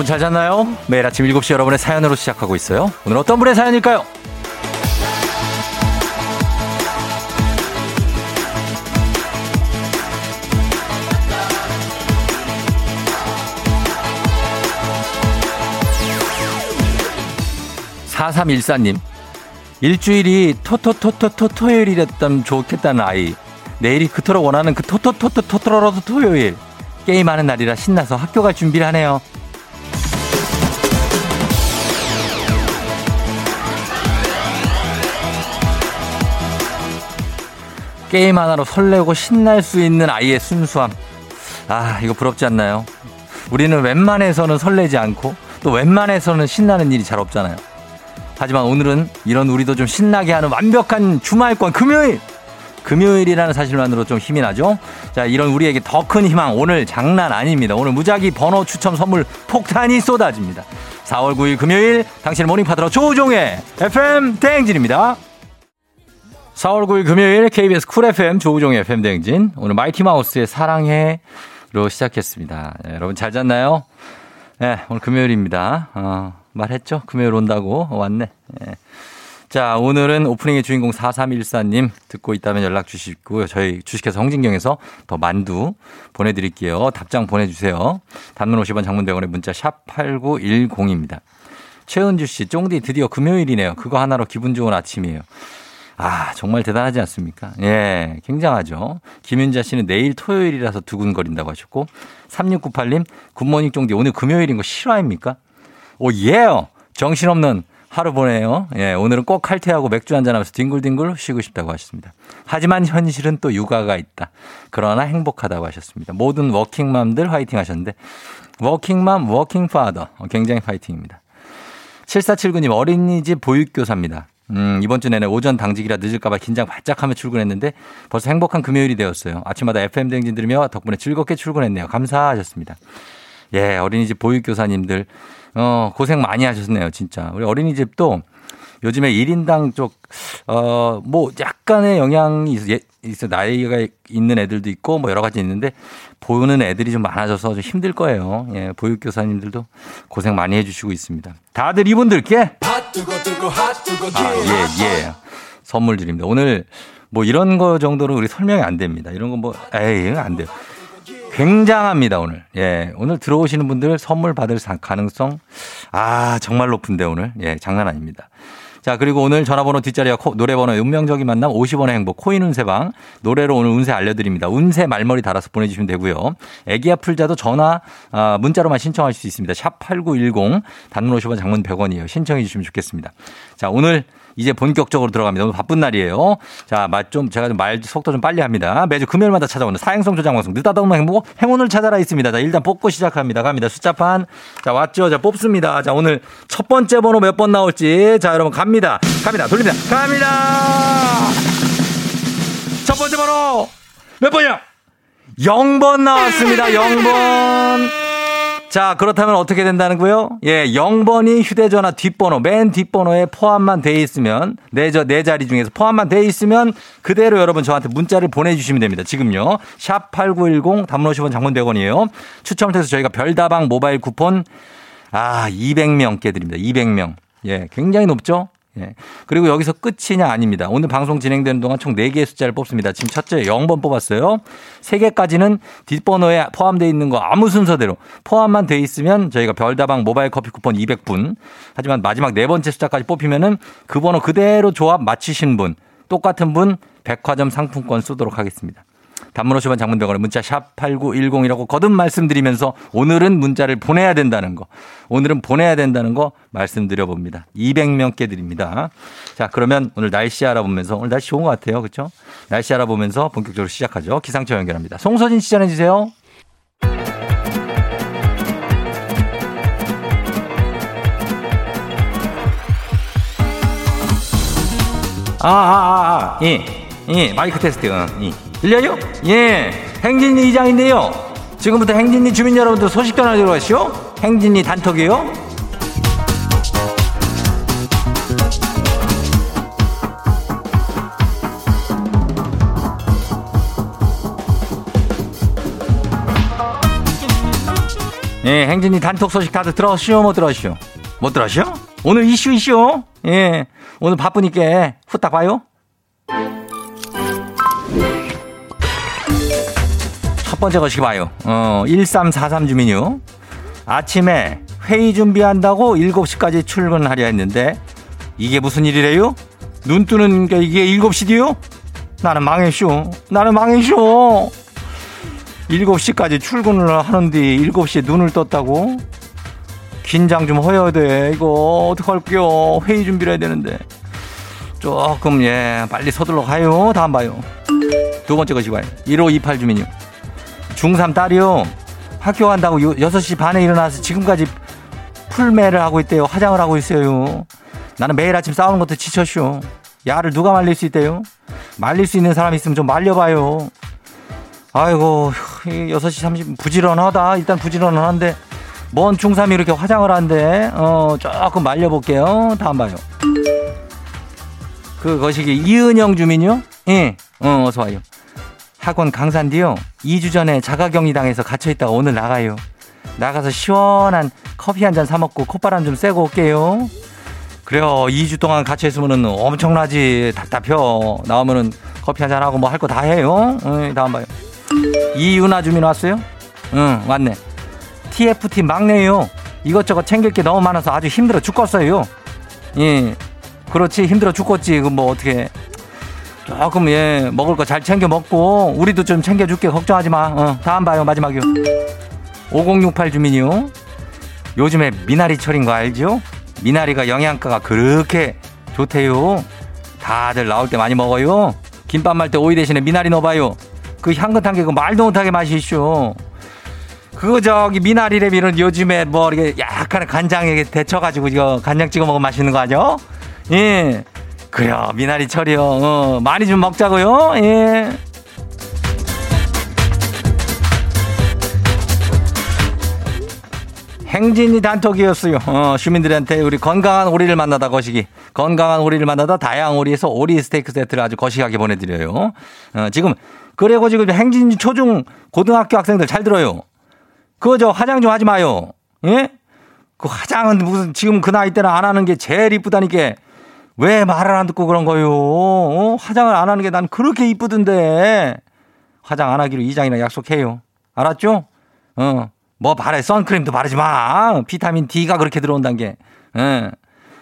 여러분 잘 잤나요? 매일 아침 7시 여러분의 사연으로 시작하고 있어요. 오늘 어떤 분의 사연일까요? 4314님. 일주일이 토토토토토 토요일이랬다면 좋겠다는 아이. 내일이 그토록 원하는 그 토토토토 토토로도 토요일. 게임하는 날이라 신나서 학교 갈 준비를 하네요. 게임 하나로 설레고 신날 수 있는 아이의 순수함. 아, 이거 부럽지 않나요? 우리는 웬만해서는 설레지 않고 또 웬만해서는 신나는 일이 잘 없잖아요. 하지만 오늘은 이런 우리도 좀 신나게 하는 완벽한 주말권 금요일! 금요일이라는 사실만으로 좀 힘이 나죠? 자, 이런 우리에게 더 큰 희망 오늘 장난 아닙니다. 오늘 무작위 번호 추첨 선물 폭탄이 쏟아집니다. 4월 9일 금요일 당신의 모닝 파트너 조우종의 FM 대행진입니다. 4월 9일 금요일 KBS 쿨 FM 조우종의 FM 대행진 오늘 마이티 마우스의 사랑해로 시작했습니다. 네, 여러분 잘 잤나요? 네, 오늘 금요일입니다. 어, 말했죠? 금요일 온다고 왔네. 네. 자, 오늘은 오프닝의 주인공 4314님 듣고 있다면 연락 주시고요. 저희 주식회사 홍진경에서 더 만두 보내드릴게요. 답장 보내주세요. 단문 50원 장문 100원의 문자 샵 8910입니다. 최은주 씨, 쫑디 드디어 금요일이네요. 그거 하나로 기분 좋은 아침이에요. 아, 정말 대단하지 않습니까? 예, 굉장하죠. 김윤자 씨는 내일 토요일이라서 두근거린다고 하셨고, 3698님, 굿모닝 쫑디 오늘 금요일인 거 실화입니까? 오, 예요! 정신없는 하루 보내요. 예, 오늘은 꼭 칼퇴하고 맥주 한잔하면서 뒹굴뒹굴 쉬고 싶다고 하셨습니다. 하지만 현실은 또 육아가 있다. 그러나 행복하다고 하셨습니다. 모든 워킹맘들 화이팅 하셨는데 워킹맘, working father 굉장히 파이팅입니다. 7479님 어린이집 보육교사입니다. 음, 이번 주 내내 오전 당직이라 늦을까봐 긴장 바짝 하며 출근했는데 벌써 행복한 금요일이 되었어요. 아침마다 FM 대행진 들으며 덕분에 즐겁게 출근했네요. 감사하셨습니다. 예, 어린이집 보육교사님들 어, 고생 많이 하셨네요, 진짜. 우리 어린이집도 요즘에 1인당 쪽, 어, 뭐, 약간의 영향이 있어, 나이가 있는 애들도 있고, 뭐, 여러 가지 있는데, 보는 애들이 좀 많아져서 좀 힘들 거예요. 예, 보육 교사님들도 고생 많이 해주시고 있습니다. 다들 이분들께, 아, 예, 예. 선물 드립니다. 오늘 뭐 이런 거 정도로 우리 설명이 안 됩니다. 이런 거 뭐, 에이, 안 돼요. 굉장합니다, 오늘. 예. 오늘 들어오시는 분들 선물 받을 가능성, 아, 정말 높은데, 오늘. 예, 장난 아닙니다. 자, 그리고 오늘 전화번호 뒷자리와 코, 노래번호 운명적인 만남 50원의 행복 코인 운세방 노래로 오늘 운세 알려드립니다. 운세 말머리 달아서 보내주시면 되고요. 애기야 풀자도 전화, 아, 문자로만 신청할 수 있습니다. 샵 8910 단문 50원 장문 100원이에요. 신청해 주시면 좋겠습니다. 자, 오늘 이제 본격적으로 들어갑니다. 오늘 바쁜 날이에요. 자, 맛 좀, 제가 좀 말 속도 좀 빨리 합니다. 매주 금요일마다 찾아오는 사행성 조장 방송. 늦다더만 행복, 행운을 찾아라 있습니다. 자, 일단 뽑고 시작합니다. 갑니다. 숫자판. 자, 왔죠? 자, 뽑습니다. 자, 오늘 첫 번째 번호 몇 번 나올지. 자, 여러분 갑니다. 갑니다. 돌립니다. 갑니다! 첫 번째 번호 몇 번이야? 0번 나왔습니다. 0번. 자, 그렇다면 어떻게 된다는 거요? 예, 0번이 휴대전화 뒷번호, 맨 뒷번호에 포함만 돼 있으면, 네, 저, 네 자리 중에서 포함만 돼 있으면 그대로 여러분 저한테 문자를 보내주시면 됩니다. 지금요. 샵 8910 단문 50원 장문 100원이에요. 추첨을 통해서 저희가 별다방 모바일 쿠폰, 아, 200명께 드립니다. 200명. 예, 굉장히 높죠? 예. 그리고 여기서 끝이냐 아닙니다. 오늘 방송 진행되는 동안 총 4개의 숫자를 뽑습니다. 지금 첫째 0번 뽑았어요. 3개까지는 뒷번호에 포함되어 있는 거 아무 순서대로 포함만 돼 있으면 저희가 별다방 모바일 커피 쿠폰 200분. 하지만 마지막 네 번째 숫자까지 뽑히면은 그 번호 그대로 조합 맞히신 분, 똑같은 분 백화점 상품권 쏘도록 하겠습니다. 단문 50원 장문병원에 문자 샵 8910이라고 거듭 말씀드리면서 오늘은 문자를 보내야 된다는 거. 오늘은 보내야 된다는 거 말씀드려 봅니다. 200명께 드립니다. 자, 그러면 오늘 날씨 알아보면서 오늘 날씨 좋은 것 같아요. 그렇죠? 날씨 알아보면서 본격적으로 시작하죠. 기상청 연결합니다. 송서진 시 전해 주세요. 아, 아, 아, 아, 예, 예, 마이크 테스트, 응, 예. 들려요? 예, 행진리 이장인데요. 지금부터 행진리 주민 여러분들 소식 전하도록 하시오. 행진리 단톡이요. 예, 행진이 단톡 소식 다들 들었시오, 못 들었시오? 못 들었시오? 오늘 이슈 이슈. 예, 오늘 바쁘니까 후딱 봐요. 첫 번째 것이 봐요. 어, 1343 주민요. 아침에 회의 준비한다고 7시까지 출근하려 했는데 이게 무슨 일이래요? 눈 뜨는 게 이게 7시디요? 나는 망했쇼. 나는 망했쇼. 7시까지 출근을 하는데 7시에 눈을 떴다고? 긴장 좀 허여야 돼. 이거 어떡할게요. 회의 준비를 해야 되는데. 조금, 예, 빨리 서둘러 가요. 다음 봐요. 두 번째 것이 봐요. 1528 주민요. 중3 딸이요. 학교 간다고 6시 반에 일어나서 지금까지 풀매를 하고 있대요. 화장을 하고 있어요. 나는 매일 아침 싸우는 것도 지쳤쇼. 야를 누가 말릴 수 있대요? 말릴 수 있는 사람 있으면 좀 말려봐요. 아이고, 6시 30분 부지런하다. 일단 부지런한데, 뭔 중3이 이렇게 화장을 한대. 어, 조금 말려볼게요. 다음 봐요. 그, 거시기, 이은영 주민요? 예, 어, 어서 와요. 학원 강산디요. 2주 전에 자가격리 당해서 갇혀있다가 오늘 나가요. 나가서 시원한 커피 한 잔 사먹고 콧바람 좀 쐬고 올게요. 그래요. 2주 동안 갇혀있으면 엄청나지. 답답혀. 나오면은 커피 한 잔 하고 뭐 할 거 다 해요. 응, 다음 봐요. 이윤아 주민 왔어요? 응, 왔네. TFT 막내요. 이것저것 챙길 게 너무 많아서 아주 힘들어 죽겠어요. 예. 그렇지. 힘들어 죽겠지. 그뭐 어떻게. 조금 예 먹을 거 잘 챙겨 먹고 우리도 좀 챙겨줄게 걱정하지 마. 어, 다음 봐요 마지막이요. 5068 주민이요. 요즘에 미나리 철인 거 알죠? 미나리가 영양가가 그렇게 좋대요. 다들 나올 때 많이 먹어요. 김밥 말 때 오이 대신에 미나리 넣어봐요. 그 향긋한 게 그 말도 못하게 맛이쇼. 그거 저기 미나리래미는 요즘에 뭐 이렇게 약간 간장에 데쳐가지고 이거 간장 찍어 먹으면 맛있는 거 아죠? 예. 그래요. 미나리 철이요. 어, 많이 좀 먹자고요. 예. 행진이 단톡이었어요. 어, 시민들한테 우리 건강한 오리를 만나다 거시기. 건강한 오리를 만나다 다양한 오리에서 오리 스테이크 세트를 아주 거시하게 보내드려요. 어, 지금, 그래고 지금 행진 초중 고등학교 학생들 잘 들어요. 그거 저 화장 좀 하지 마요. 예? 그 화장은 무슨 지금 그 나이 때는 안 하는 게 제일 이쁘다니까. 왜 말을 안 듣고 그런 거요? 어? 화장을 안 하는 게 난 그렇게 이쁘던데. 화장 안 하기로 이장이랑 약속해요. 알았죠? 어. 뭐 바래 선크림도 바르지 마. 비타민 D가 그렇게 들어온다는 게. 예.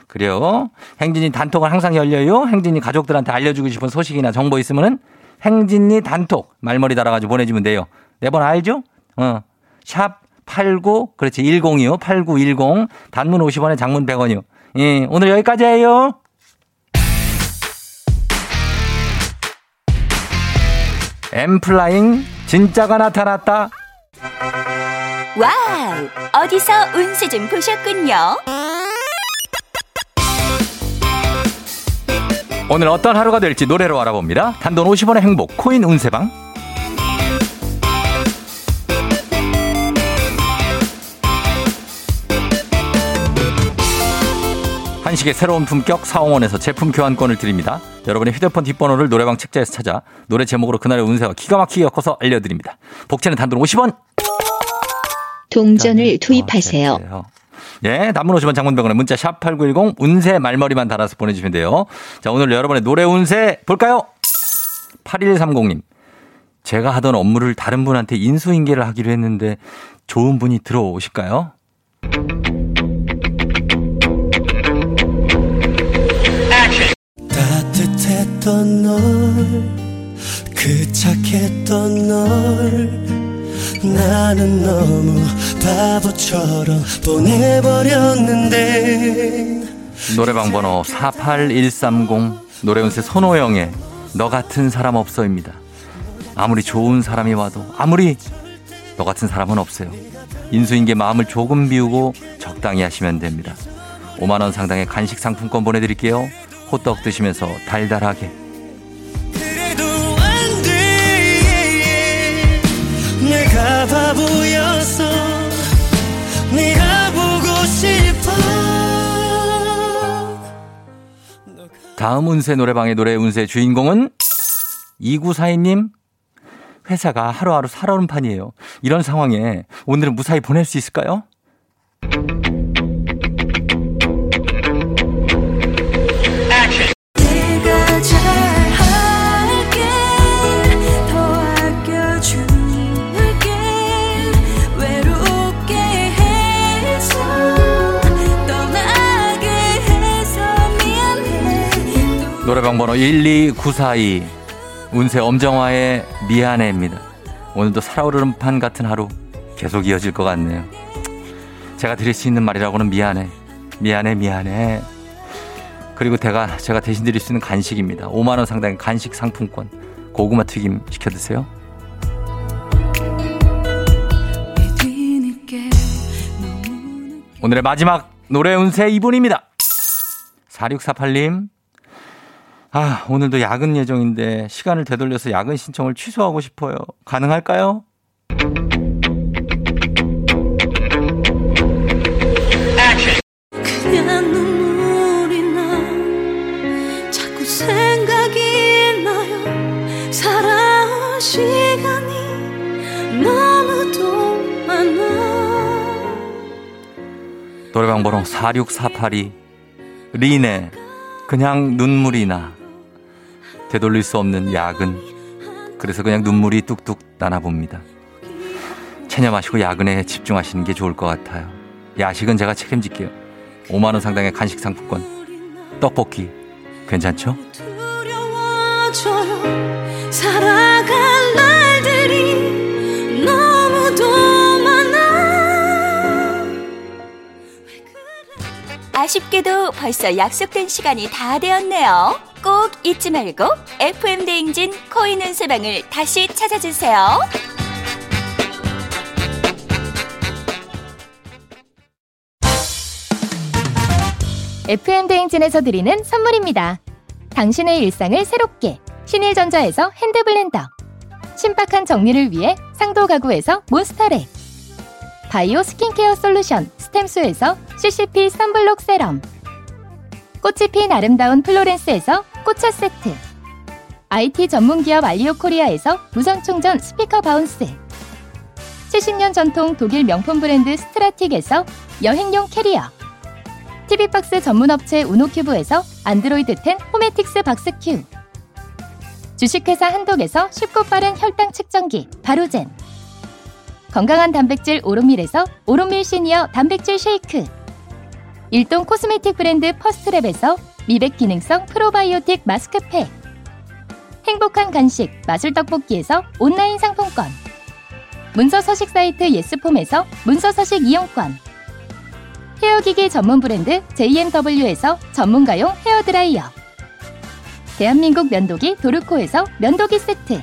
그래요. 행진이 단톡은 항상 열려요. 행진이 가족들한테 알려주고 싶은 소식이나 정보 있으면은 행진이 단톡 말머리 달아가지고 보내주면 돼요. 네 번 알죠? 어. 샵 89, 그렇지, 10이요. 8910. 단문 50원에 장문 100원이요. 예, 오늘 여기까지예요 엠플라잉 진짜가 나타났다. 와우! 어디서 운세 좀 보셨군요. 오늘 어떤 하루가 될지 노래로 알아봅니다. 단돈 50원의 행복 코인 운세방. 한식의 새로운 품격 사홍원에서 제품 교환권을 드립니다. 여러분의 휴대폰 뒷번호를 노래방 책자에서 찾아 노래 제목으로 그날의 운세와 기가 막히게 엮어서 알려드립니다. 복채는 단돈 50원. 동전을 투입하세요. 예, 단문 50원 장문병원에 문자 샵 8910 운세 말머리만 달아서 보내주시면 돼요. 자, 오늘 여러분의 노래 운세 볼까요? 8130님. 제가 하던 업무를 다른 분한테 인수인계를 하기로 했는데 좋은 분이 들어오실까요? 따뜻했던 널 그 착했던 널 나는 너무 바보처럼 보내버렸는데 노래방 번호 48130 노래운세 손호영의 너 같은 사람 없어입니다. 아무리 좋은 사람이 와도 아무리 너 같은 사람은 없어요. 인수인계 마음을 조금 비우고 적당히 하시면 됩니다. 5만원 상당의 간식 상품권 보내드릴게요. 호떡 드시면서 달달하게 보고 싶어 다음 운세 노래방의 노래 운세 주인공은 2942님 회사가 하루하루 살얼음판이에요. 이런 상황에 오늘은 무사히 보낼 수 있을까요? 노래방 번호 12942 운세 엄정화의 미안해입니다. 오늘도 살얼음판 같은 하루 계속 이어질 것 같네요. 제가 드릴 수 있는 말이라고는 미안해. 미안해, 미안해. 그리고 제가, 제가 대신 드릴 수 있는 간식입니다. 5만원 상당의 간식 상품권. 고구마 튀김 시켜 드세요. 오늘의 마지막 노래 운세 2분입니다. 4648님. 아, 오늘도 야근 예정인데 시간을 되돌려서 야근 신청을 취소하고 싶어요. 가능할까요? 노래방 번호 46482 리네 그냥 눈물이 나 되돌릴 수 없는 야근 그래서 그냥 눈물이 뚝뚝 나나 봅니다. 체념 하시고 야근에 집중하시는 게 좋을 것 같아요. 야식은 제가 책임질게요. 5만 원 상당의 간식 상품권. 떡볶이. 괜찮죠? 두려워져요. 살아갈 날들이 아쉽게도 벌써 약속된 시간이 다 되었네요. 꼭 잊지 말고 FM 대행진 코인 운세방을 다시 찾아주세요. FM 대행진에서 드리는 선물입니다. 당신의 일상을 새롭게 신일전자에서 핸드블렌더 신박한 정리를 위해 상도 가구에서 몬스터렉 바이오 스킨케어 솔루션 스템수에서 CCP 선블록 세럼. 꽃이 핀 아름다운 플로렌스에서 꽃차 세트. IT 전문기업 알리오 코리아에서 무선 충전 스피커 바운스. 70년 전통 독일 명품 브랜드 스트라틱에서 여행용 캐리어. TV박스 전문업체 우노큐브에서 안드로이드 10 호메틱스 박스큐 주식회사 한독에서 쉽고 빠른 혈당 측정기 바로젠 건강한 단백질 오롯밀에서 오롯밀 시니어 단백질 쉐이크. 일동 코스메틱 브랜드 퍼스트랩에서 미백 기능성 프로바이오틱 마스크팩. 행복한 간식 마술 떡볶이에서 온라인 상품권. 문서 서식 사이트 예스폼에서 문서 서식 이용권. 헤어기기 전문 브랜드 JMW에서 전문가용 헤어드라이어. 대한민국 면도기 도르코에서 면도기 세트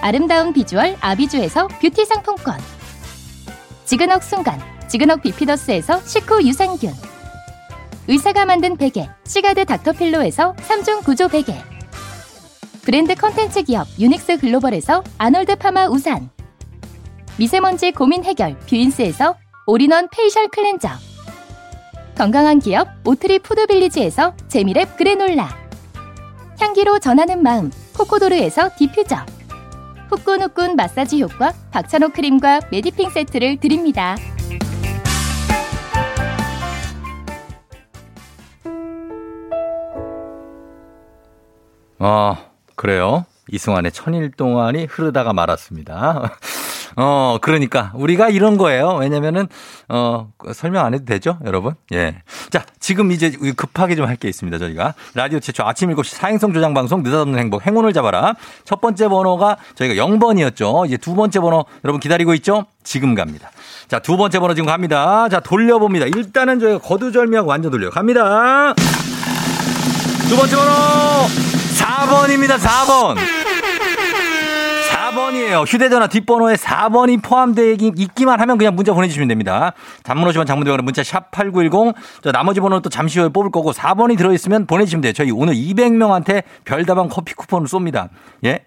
아름다운 비주얼 아비주에서 뷰티 상품권. 지그넉 순간 지근억 비피더스에서 식후 유산균. 의사가 만든 베개 시가드 닥터필로에서 3중 구조 베개. 브랜드 컨텐츠 기업 유닉스 글로벌에서 아놀드 파마 우산. 미세먼지 고민 해결 뷰인스에서 all-in-one facial 클렌저. 건강한 기업 오트리 푸드빌리지에서 재미랩 그래놀라. 향기로 전하는 마음 코코도르에서 디퓨저 후끈후끈 마사지 효과 박찬호 크림과 메디핑 세트를 드립니다. 어, 그래요. 이승환의 천일 동안이 흐르다가 말았습니다. 어, 그러니까 우리가 이런 거예요. 왜냐면은 어, 설명 안 해도 되죠, 여러분? 예. 자, 지금 이제 급하게 좀 할 게 있습니다, 저희가. 라디오 최초 아침 7시 사행성 조장 방송 느닷없는 행복 행운을 잡아라. 첫 번째 번호가 저희가 0번이었죠. 이제 두 번째 번호 여러분 기다리고 있죠? 지금 갑니다. 자, 두 번째 번호 지금 갑니다. 자, 돌려봅니다. 일단은 저희가 거두절미하고 완전 돌려. 갑니다. 두 번째 번호 4번입니다. 4번. 4번이에요. 휴대전화 뒷번호에 4번이 포함되어 있기만 하면 그냥 문자 보내주시면 됩니다. 단문 50원 장문대원은 문자 샵 8910. 저 나머지 번호는 또 잠시 후에 뽑을 거고 4번이 들어있으면 보내주시면 돼요. 저희 오늘 200명한테 별다방 커피 쿠폰을 쏩니다. 예?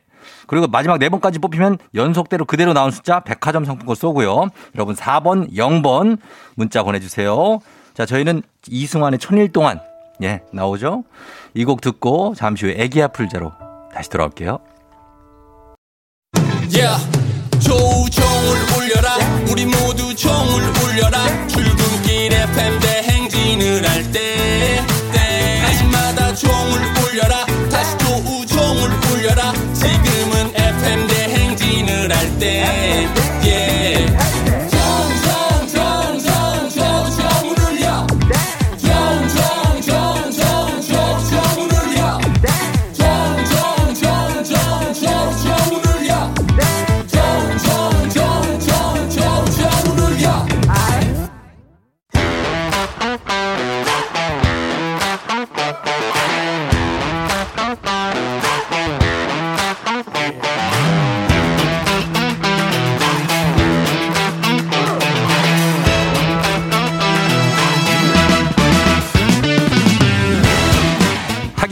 그리고 마지막 4번까지 뽑히면 연속대로 그대로 나온 숫자 백화점 상품권 쏘고요. 여러분 4번, 0번 문자 보내주세요. 자, 저희는 이승환의 천일 동안 예, 나오죠? 이 곡 듣고 잠시 후에 애기야 풀자로 다시 돌아올게요. Yeah. 조우종을 울려라 우리 모두 종을 울려라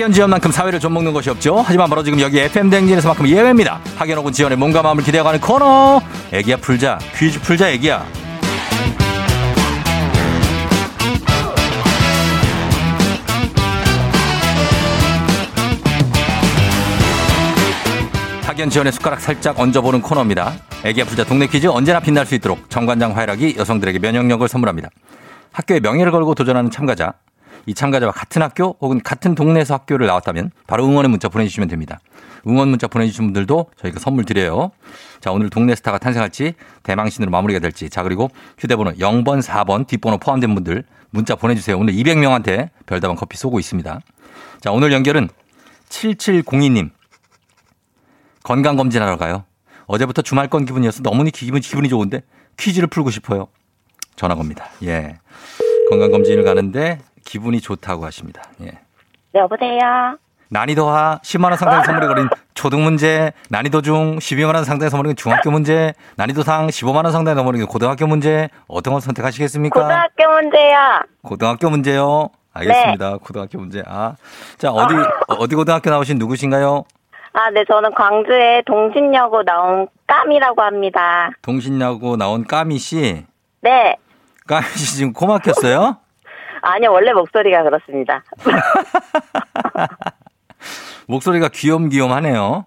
학연 지연만큼 사회를 좀 먹는 것이 없죠. 하지만 바로 지금 여기 FM 댕진에서만큼 예외입니다. 학연 혹은 지연의 몸과 마음을 기대어가는 코너. 애기야 풀자. 퀴즈 풀자 애기야. 학연 지연의 숟가락 살짝 얹어보는 코너입니다. 애기야 풀자 동네 퀴즈 언제나 빛날 수 있도록 정관장 활약이 여성들에게 면역력을 선물합니다. 학교의 명예를 걸고 도전하는 참가자. 이 참가자와 같은 학교 혹은 같은 동네에서 학교를 나왔다면 바로 응원의 문자 보내주시면 됩니다. 응원 문자 보내주신 분들도 저희가 선물 드려요. 자, 오늘 동네 스타가 탄생할지 대망신으로 마무리가 될지. 자, 그리고 휴대번호 0번, 4번 뒷번호 포함된 분들 문자 보내주세요. 오늘 200명한테 별다방 커피 쏘고 있습니다. 자, 오늘 연결은 7702님. 건강검진하러 가요. 어제부터 주말권 기분이어서 너무 기분, 기분이 좋은데 퀴즈를 풀고 싶어요. 전화 겁니다. 예. 건강검진을 가는데 기분이 좋다고 하십니다. 예. 여보세요. 난이도하 10만 원 상당의 선물이 걸린 초등 문제, 난이도 중 12만 원 상당의 선물이 걸린 중학교 문제, 난이도 상 15만 원 상당의 선물이 걸린 고등학교 문제, 어떤 걸 선택하시겠습니까? 고등학교 문제요. 고등학교 문제요. 알겠습니다. 고등학교 문제. 아. 자, 어디, 어디 고등학교 나오신 누구신가요? 아, 네, 저는 광주에 동신여고 나온 깜이라고 합니다. 동신여고 나온 까미 씨. 네. 까미 씨 지금 코 막혔어요? 아니요, 원래 목소리가 그렇습니다. 목소리가 귀염귀염하네요.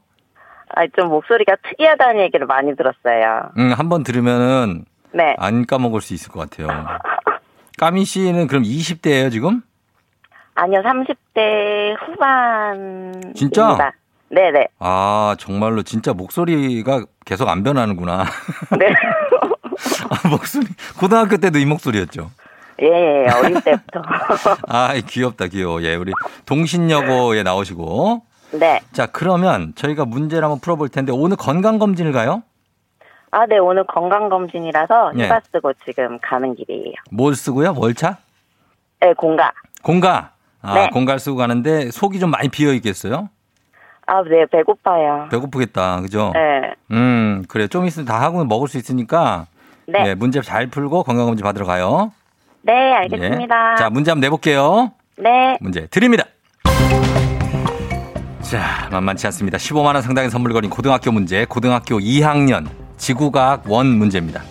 아, 좀 목소리가 특이하다는 얘기를 많이 들었어요. 음, 한번 들으면은 네. 안 까먹을 수 있을 것 같아요. 까미 씨는 그럼 20대예요, 지금? 아니요, 30대 후반. 진짜? 네네. 아, 정말로 진짜 목소리가 계속 안 변하는구나. 네. 아, 목소리, 고등학교 때도 이 목소리였죠. 예, 예, 어릴 때부터. 아, 귀엽다, 귀여워. 예, 우리 동신여고에 나오시고. 네. 자, 그러면 저희가 문제를 한번 풀어볼 텐데 오늘 건강검진을 가요? 아, 네, 오늘 건강검진이라서 예. 휴가 쓰고 지금 가는 길이에요. 뭘 쓰고요? 월차? 네, 공가. 공가. 아, 네. 공가를 쓰고 가는데 속이 좀 많이 비어 있겠어요? 아, 네, 배고파요. 배고프겠다. 그죠? 네. 음, 그래. 좀 있으면 다 하고 먹을 수 있으니까. 네. 예, 문제 잘 풀고 건강검진 받으러 가요. 네, 알겠습니다. 예. 자, 문제 한번 내볼게요. 네. 문제 드립니다. 자, 만만치 않습니다. 15만 원 상당의 선물 걸린 고등학교 문제, 고등학교 2학년 지구과학 원 문제입니다.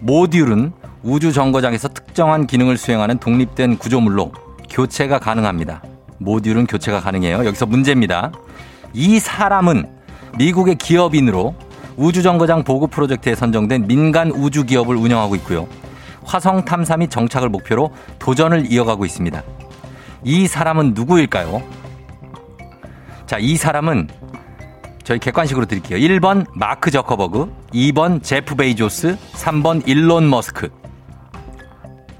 모듈은 우주 정거장에서 특정한 기능을 수행하는 독립된 구조물로 교체가 가능합니다. 모듈은 교체가 가능해요. 여기서 문제입니다. 이 사람은 미국의 기업인으로 우주 정거장 보급 프로젝트에 선정된 민간 우주 기업을 운영하고 있고요. 화성 탐사 및 정착을 목표로 도전을 이어가고 있습니다. 이 사람은 누구일까요? 자, 이 사람은 저희 객관식으로 드릴게요. 1번 마크 저커버그, 2번 제프 베이조스, 3번 일론 머스크.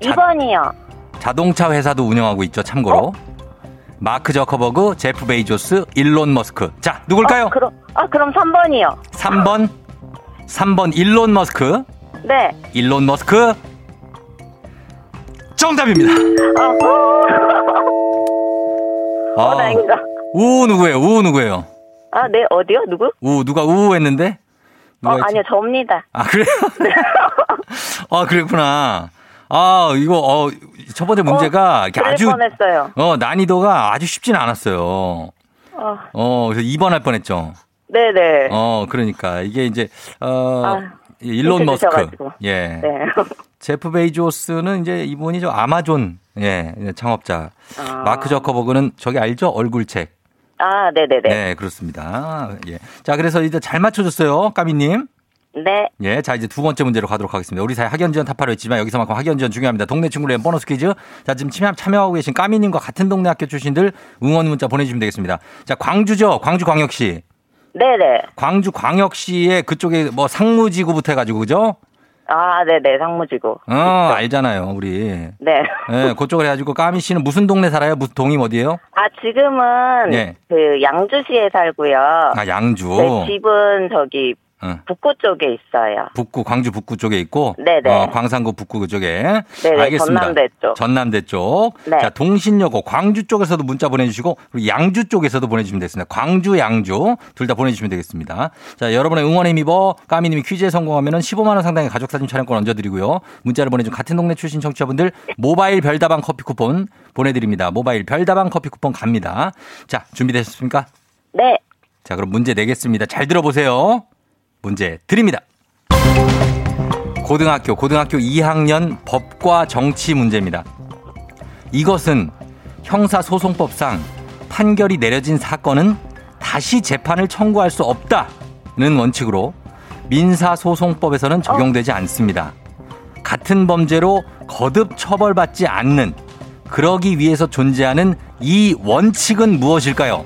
자- 2번이요. 자동차 회사도 운영하고 있죠, 참고로. 마크 저커버그, 제프 베이조스, 일론 머스크. 자, 누굴까요? 어, 그럼, 아, 그럼 3번이요. 3번. 3번 일론 머스크. 네. 일론 머스크. 정답입니다. 어, 아, 다행이다. 우 누구예요? 우 누구예요? 아, 네, 어디요? 누구? 우 누가 우 했는데 어, 누가 아니요, 접니다. 아, 그래요? 아, 그랬구나. 아, 이거, 어, 첫 번째 문제가 이렇게 그럴 아주, 뻔했어요. 어, 난이도가 아주 쉽진 않았어요. 어, 어, 그래서 2번 할 뻔했죠. 네네. 어, 그러니까 이게 이제, 어, 아, 일론 머스크. 주셔가지고. 예. 네. 제프 베이조스는 이제 이분이 저 아마존, 예, 창업자. 아. 마크 저커버그는 저기 알죠? 얼굴책. 아, 네네네. 네, 그렇습니다. 예. 자, 그래서 이제 잘 맞춰줬어요. 까미님. 네. 예, 자 이제 두 번째 문제로 가도록 하겠습니다. 우리 사회 학연 지원 타파로 했지만 여기서만큼 학연 지원 중요합니다. 동네 친구를 위한 보너스 퀴즈. 자, 지금 참여, 참여하고 계신 까미님과 같은 동네 학교 출신들 응원 문자 보내주시면 되겠습니다. 자, 광주죠, 광주 광역시. 네네. 광주 광역시의 그쪽에 뭐 상무지구부터 해가지고 그죠? 아, 네네. 상무지구. 어, 알잖아요, 우리. 네. 예, 그쪽으로 해가지고 까미 씨는 무슨 동네 살아요? 무슨 동임 어디예요? 아, 지금은 예. 그 양주시에 살고요. 아, 양주. 네, 집은 저기 응. 북구 쪽에 있어요. 북구 광주 북구 쪽에 있고, 네네. 어, 광산구 북구 그쪽에. 네네, 알겠습니다. 전남대 쪽. 전남대 쪽. 네. 자 동신여고 광주 쪽에서도 문자 보내 주시고 그리고 양주 쪽에서도 보내 주시면 되겠습니다. 광주, 양주 둘 다 보내 주시면 되겠습니다. 자 여러분의 응원에 힘입어 까미 님이 퀴즈에 성공하면은 15만 원 상당의 가족 사진 촬영권 얹어 드리고요. 문자를 보내 준 같은 동네 출신 청취자분들 모바일 별다방 커피 쿠폰 보내 드립니다. 모바일 별다방 커피 쿠폰 갑니다. 자 준비되셨습니까? 네. 자, 그럼 문제 내겠습니다. 잘 들어보세요. 문제 드립니다. 고등학교, 고등학교 2학년 법과 정치 문제입니다. 이것은 형사소송법상 판결이 내려진 사건은 다시 재판을 청구할 수 없다는 원칙으로 민사소송법에서는 적용되지 않습니다. 같은 범죄로 거듭 처벌받지 않는 그러기 위해서 존재하는 이 원칙은 무엇일까요?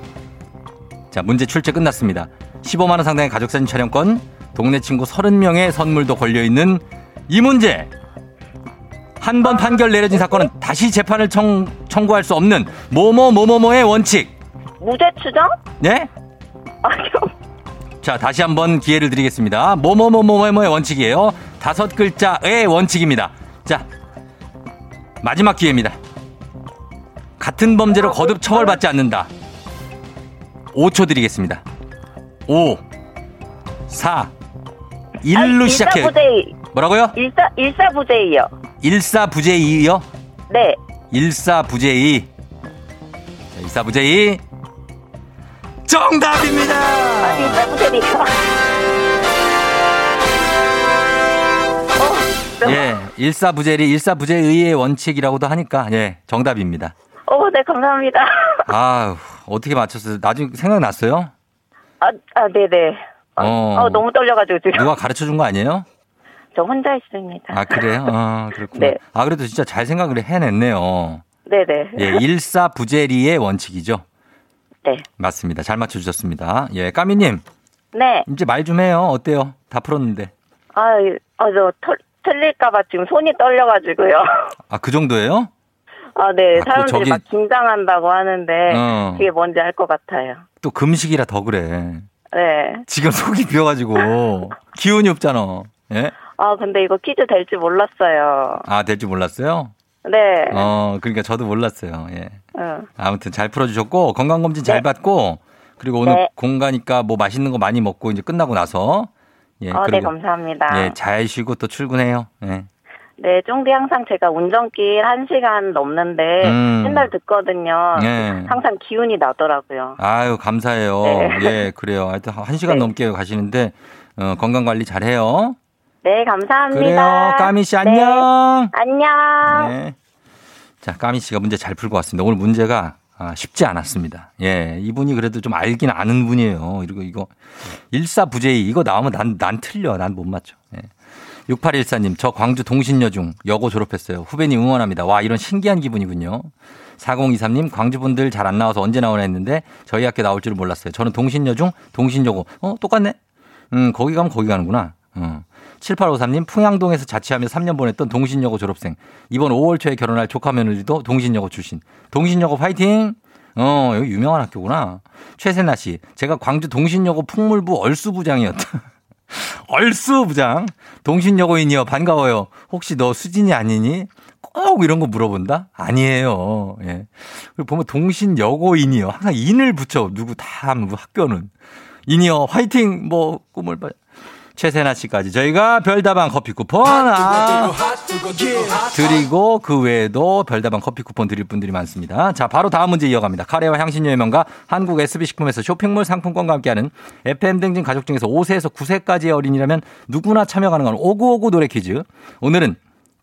자, 문제 출제 끝났습니다. 15만 원 상당의 가족사진 촬영권, 동네 친구 30명의 선물도 걸려 있는 이 문제. 한 번 판결 내려진 사건은 다시 재판을 청, 청구할 수 없는 뭐뭐 뭐뭐뭐의 원칙. 무죄 추정? 네? 아니요. 자, 다시 한번 기회를 드리겠습니다. 뭐뭐뭐뭐뭐의 원칙이에요. 다섯 글자의 원칙입니다. 자, 마지막 기회입니다. 같은 범죄로 거듭 처벌받지 않는다. 5초 드리겠습니다. 5, 4, 1로 시작해요. 일사부재이. 뭐라고요? 일사, 일사부재이요. 일사부재이요? 네. 일사부재이. 자, 일사부재이. 정답입니다! 아, 일사부재이요. 어, 예, 일사부재리, 일사부재의의 원칙이라고도 하니까, 예, 정답입니다. 어, 네, 감사합니다. 아 어떻게 맞췄어요? 나중에 생각났어요? 아, 아 네네. 아, 어. 어, 너무 떨려가지고 지금. 누가 가르쳐 준 거 아니에요? 저 혼자 있습니다. 아, 그래요? 아, 그렇구나. 네. 아, 그래도 진짜 잘 생각을 해냈네요. 네네. 예, 일사부재리의 원칙이죠. 네. 맞습니다. 잘 맞춰주셨습니다. 예, 까미님, 네. 이제 말 좀 해요. 어때요? 다 풀었는데. 아, 아, 저 틀, 틀릴까봐 지금 손이 떨려가지고요. 아, 그 정도예요? 아, 네. 아, 또 사람들이 저기- 막 긴장한다고 하는데, 어. 그게 뭔지 알 것 같아요. 또 금식이라 더 그래. 네. 지금 속이 비어가지고 기운이 없잖아. 예? 아, 근데 이거 퀴즈 될지 몰랐어요. 아, 될줄 몰랐어요? 네. 어, 그러니까 저도 몰랐어요. 예. 응. 아무튼 잘 풀어주셨고 건강검진 잘 네. 받고 그리고 오늘 네. 공가니까 뭐 맛있는 거 많이 먹고 이제 끝나고 나서 예 어, 네, 감사합니다. 예 잘 쉬고 또 출근해요. 예. 네, 쫑디 항상 제가 운전길 한시간 넘는데 음. 맨날 듣거든요. 예. 항상 기운이 나더라고요. 아유 감사해요. 네. 예 그래요. 하여튼 한 시간 네. 넘게 가시는데 어, 건강 관리 잘해요. 네, 감사합니다. 그래요. 까미 씨 네. 안녕. 안녕. 네. 자, 까미 씨가 문제 잘 풀고 왔습니다. 오늘 문제가 아, 쉽지 않았습니다. 예, 이분이 그래도 좀 알긴 아는 분이에요. 이거, 이거. 일사부재이, 이거 나오면 난, 난 틀려. 난 못 맞춰. 예. 6814님, 저 광주 동신여중 여고 졸업했어요. 후배님 응원합니다. 와, 이런 신기한 기분이군요. 4023님, 광주분들 잘 안 나와서 언제 나오나 했는데 저희 학교 나올 줄은 몰랐어요. 저는 동신여중, 동신여고. 어, 똑같네? 음, 거기 가면 거기 가는구나. 어. 7853님, 풍양동에서 자취하며 3년 보냈던 동신여고 졸업생. 이번 5월 초에 결혼할 조카 며느리도 동신여고 출신. 동신여고 파이팅! 어, 여기 유명한 학교구나. 최세나 씨, 제가 광주 동신여고 풍물부 얼수부장이었다. 얼수부장. 동신여고인이요. 반가워요. 혹시 너 수진이 아니니? 꼭 이런 거 물어본다? 아니에요. 예. 그리고 보면 동신여고인이요. 항상 인을 붙여. 누구 다그 학교는. 인이요. 화이팅! 뭐, 꿈을 봐. 최세나 씨까지 저희가 별다방 커피 쿠폰 아, 드리고 그 외에도 별다방 커피 쿠폰 드릴 분들이 많습니다. 자, 바로 다음 문제 이어갑니다. 카레와 향신료의 명가 한국 SB식품에서 쇼핑몰 상품권과 함께하는 FM 등진 가족 중에서 5세에서 9세까지의 어린이라면 누구나 참여 가능한 5959 노래 퀴즈. 오늘은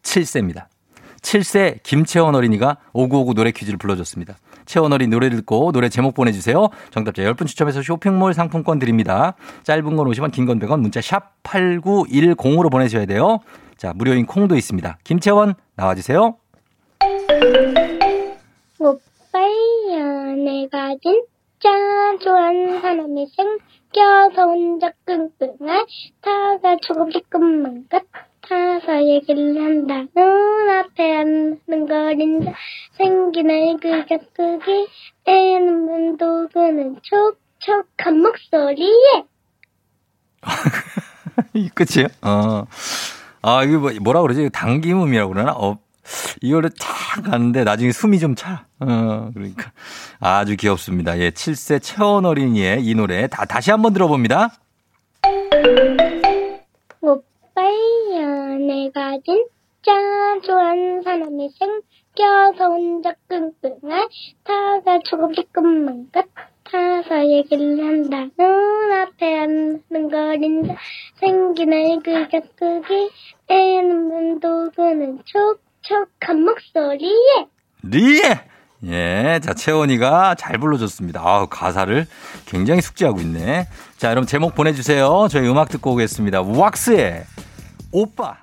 7세입니다. 7세 김채원 어린이가 5959 노래 퀴즈를 불러줬습니다. 채원 어린이 노래 듣고 노래 제목 보내주세요. 정답자 10분 추첨해서 쇼핑몰 상품권 드립니다. 짧은 건 50원, 긴 건 100원, 문자 샵 8910으로 보내셔야 돼요. 자, 무료인 콩도 있습니다. 김채원 나와주세요. 오빠야 내가 진짜 좋아하는 사람이 생겨서 혼자 끙끙할 타가 조금 조금만 같아서 얘기를 한다 눈앞에 앉는 거린다 생긴 얼굴 격투기 애는 도구는 촉촉한 목소리에 이 끝이에요? 어. 아, 이거 뭐, 뭐라 그러지? 당김음이라고 그러나? 어, 이거를 탁 가는데 나중에 숨이 좀 차. 어, 그러니까. 아주 귀엽습니다. 예, 7세 채원 어린이의 이 노래 다, 다시 한번 들어봅니다. 내가 진짜 좋아하는 사람이 생겨서 혼자 끙끙할 타가 조금 조금만 같아서 얘기를 한다 눈앞에 앉는 거린다 생긴 얼굴 격투기 애는 도구는 촉촉한 목소리에 리에! 예, 자, 채원이가 잘 불러줬습니다. 아우, 가사를 굉장히 숙지하고 있네. 자, 여러분 제목 보내주세요. 저희 음악 듣고 오겠습니다. 왁스의 오빠.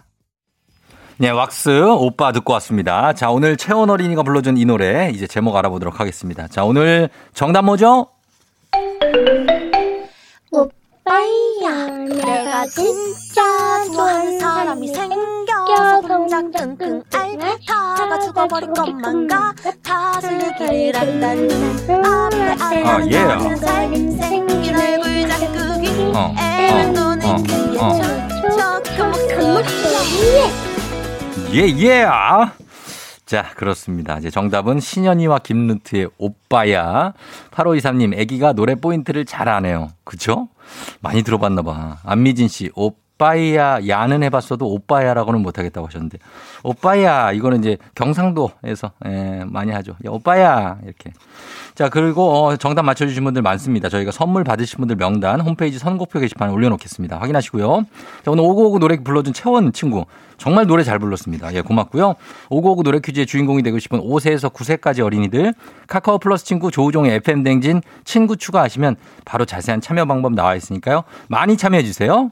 네, 왁스 오빠 듣고 왔습니다. 자, 오늘 채원 어린이가 불러준 이 노래 이제 제목 알아보도록 하겠습니다. 자, 오늘 정답 뭐죠? 오빠야 내가 진짜 좋아하는 사람이 생겨서 혼자 끙끙 앓다가 죽어버릴 것만 같아서 얘기를 한다는 앞에 아, 앉는 예. 거린 생긴 얼굴 어, 어, 어, 귀에 어. 촉촉한 목소리에 예, 예. 아. 자, 그렇습니다. 이제 정답은 신현이와 김루트의 오빠야. 8523님, 애기가 노래 포인트를 잘 아네요. 그쵸? 많이 들어봤나 봐. 안미진 씨, 오빠 야, 야는 해봤어도 오빠야라고는 못하겠다고 하셨는데. 오빠야, 이거는 이제 경상도에서, 예, 많이 하죠. 야, 오빠야, 이렇게. 자, 그리고 어, 정답 맞춰주신 분들 많습니다. 저희가 선물 받으신 분들 명단 홈페이지 선곡표 게시판에 올려놓겠습니다. 확인하시고요. 자, 오늘 오구오구 노래 불러준 채원 친구. 정말 노래 잘 불렀습니다. 예, 고맙고요. 오구오구 노래 퀴즈의 주인공이 되고 싶은 5세에서 9세까지 어린이들 카카오 플러스 친구 조우종의 FM 댕진 친구 추가하시면 바로 자세한 참여 방법 나와 있으니까요. 많이 참여해 주세요.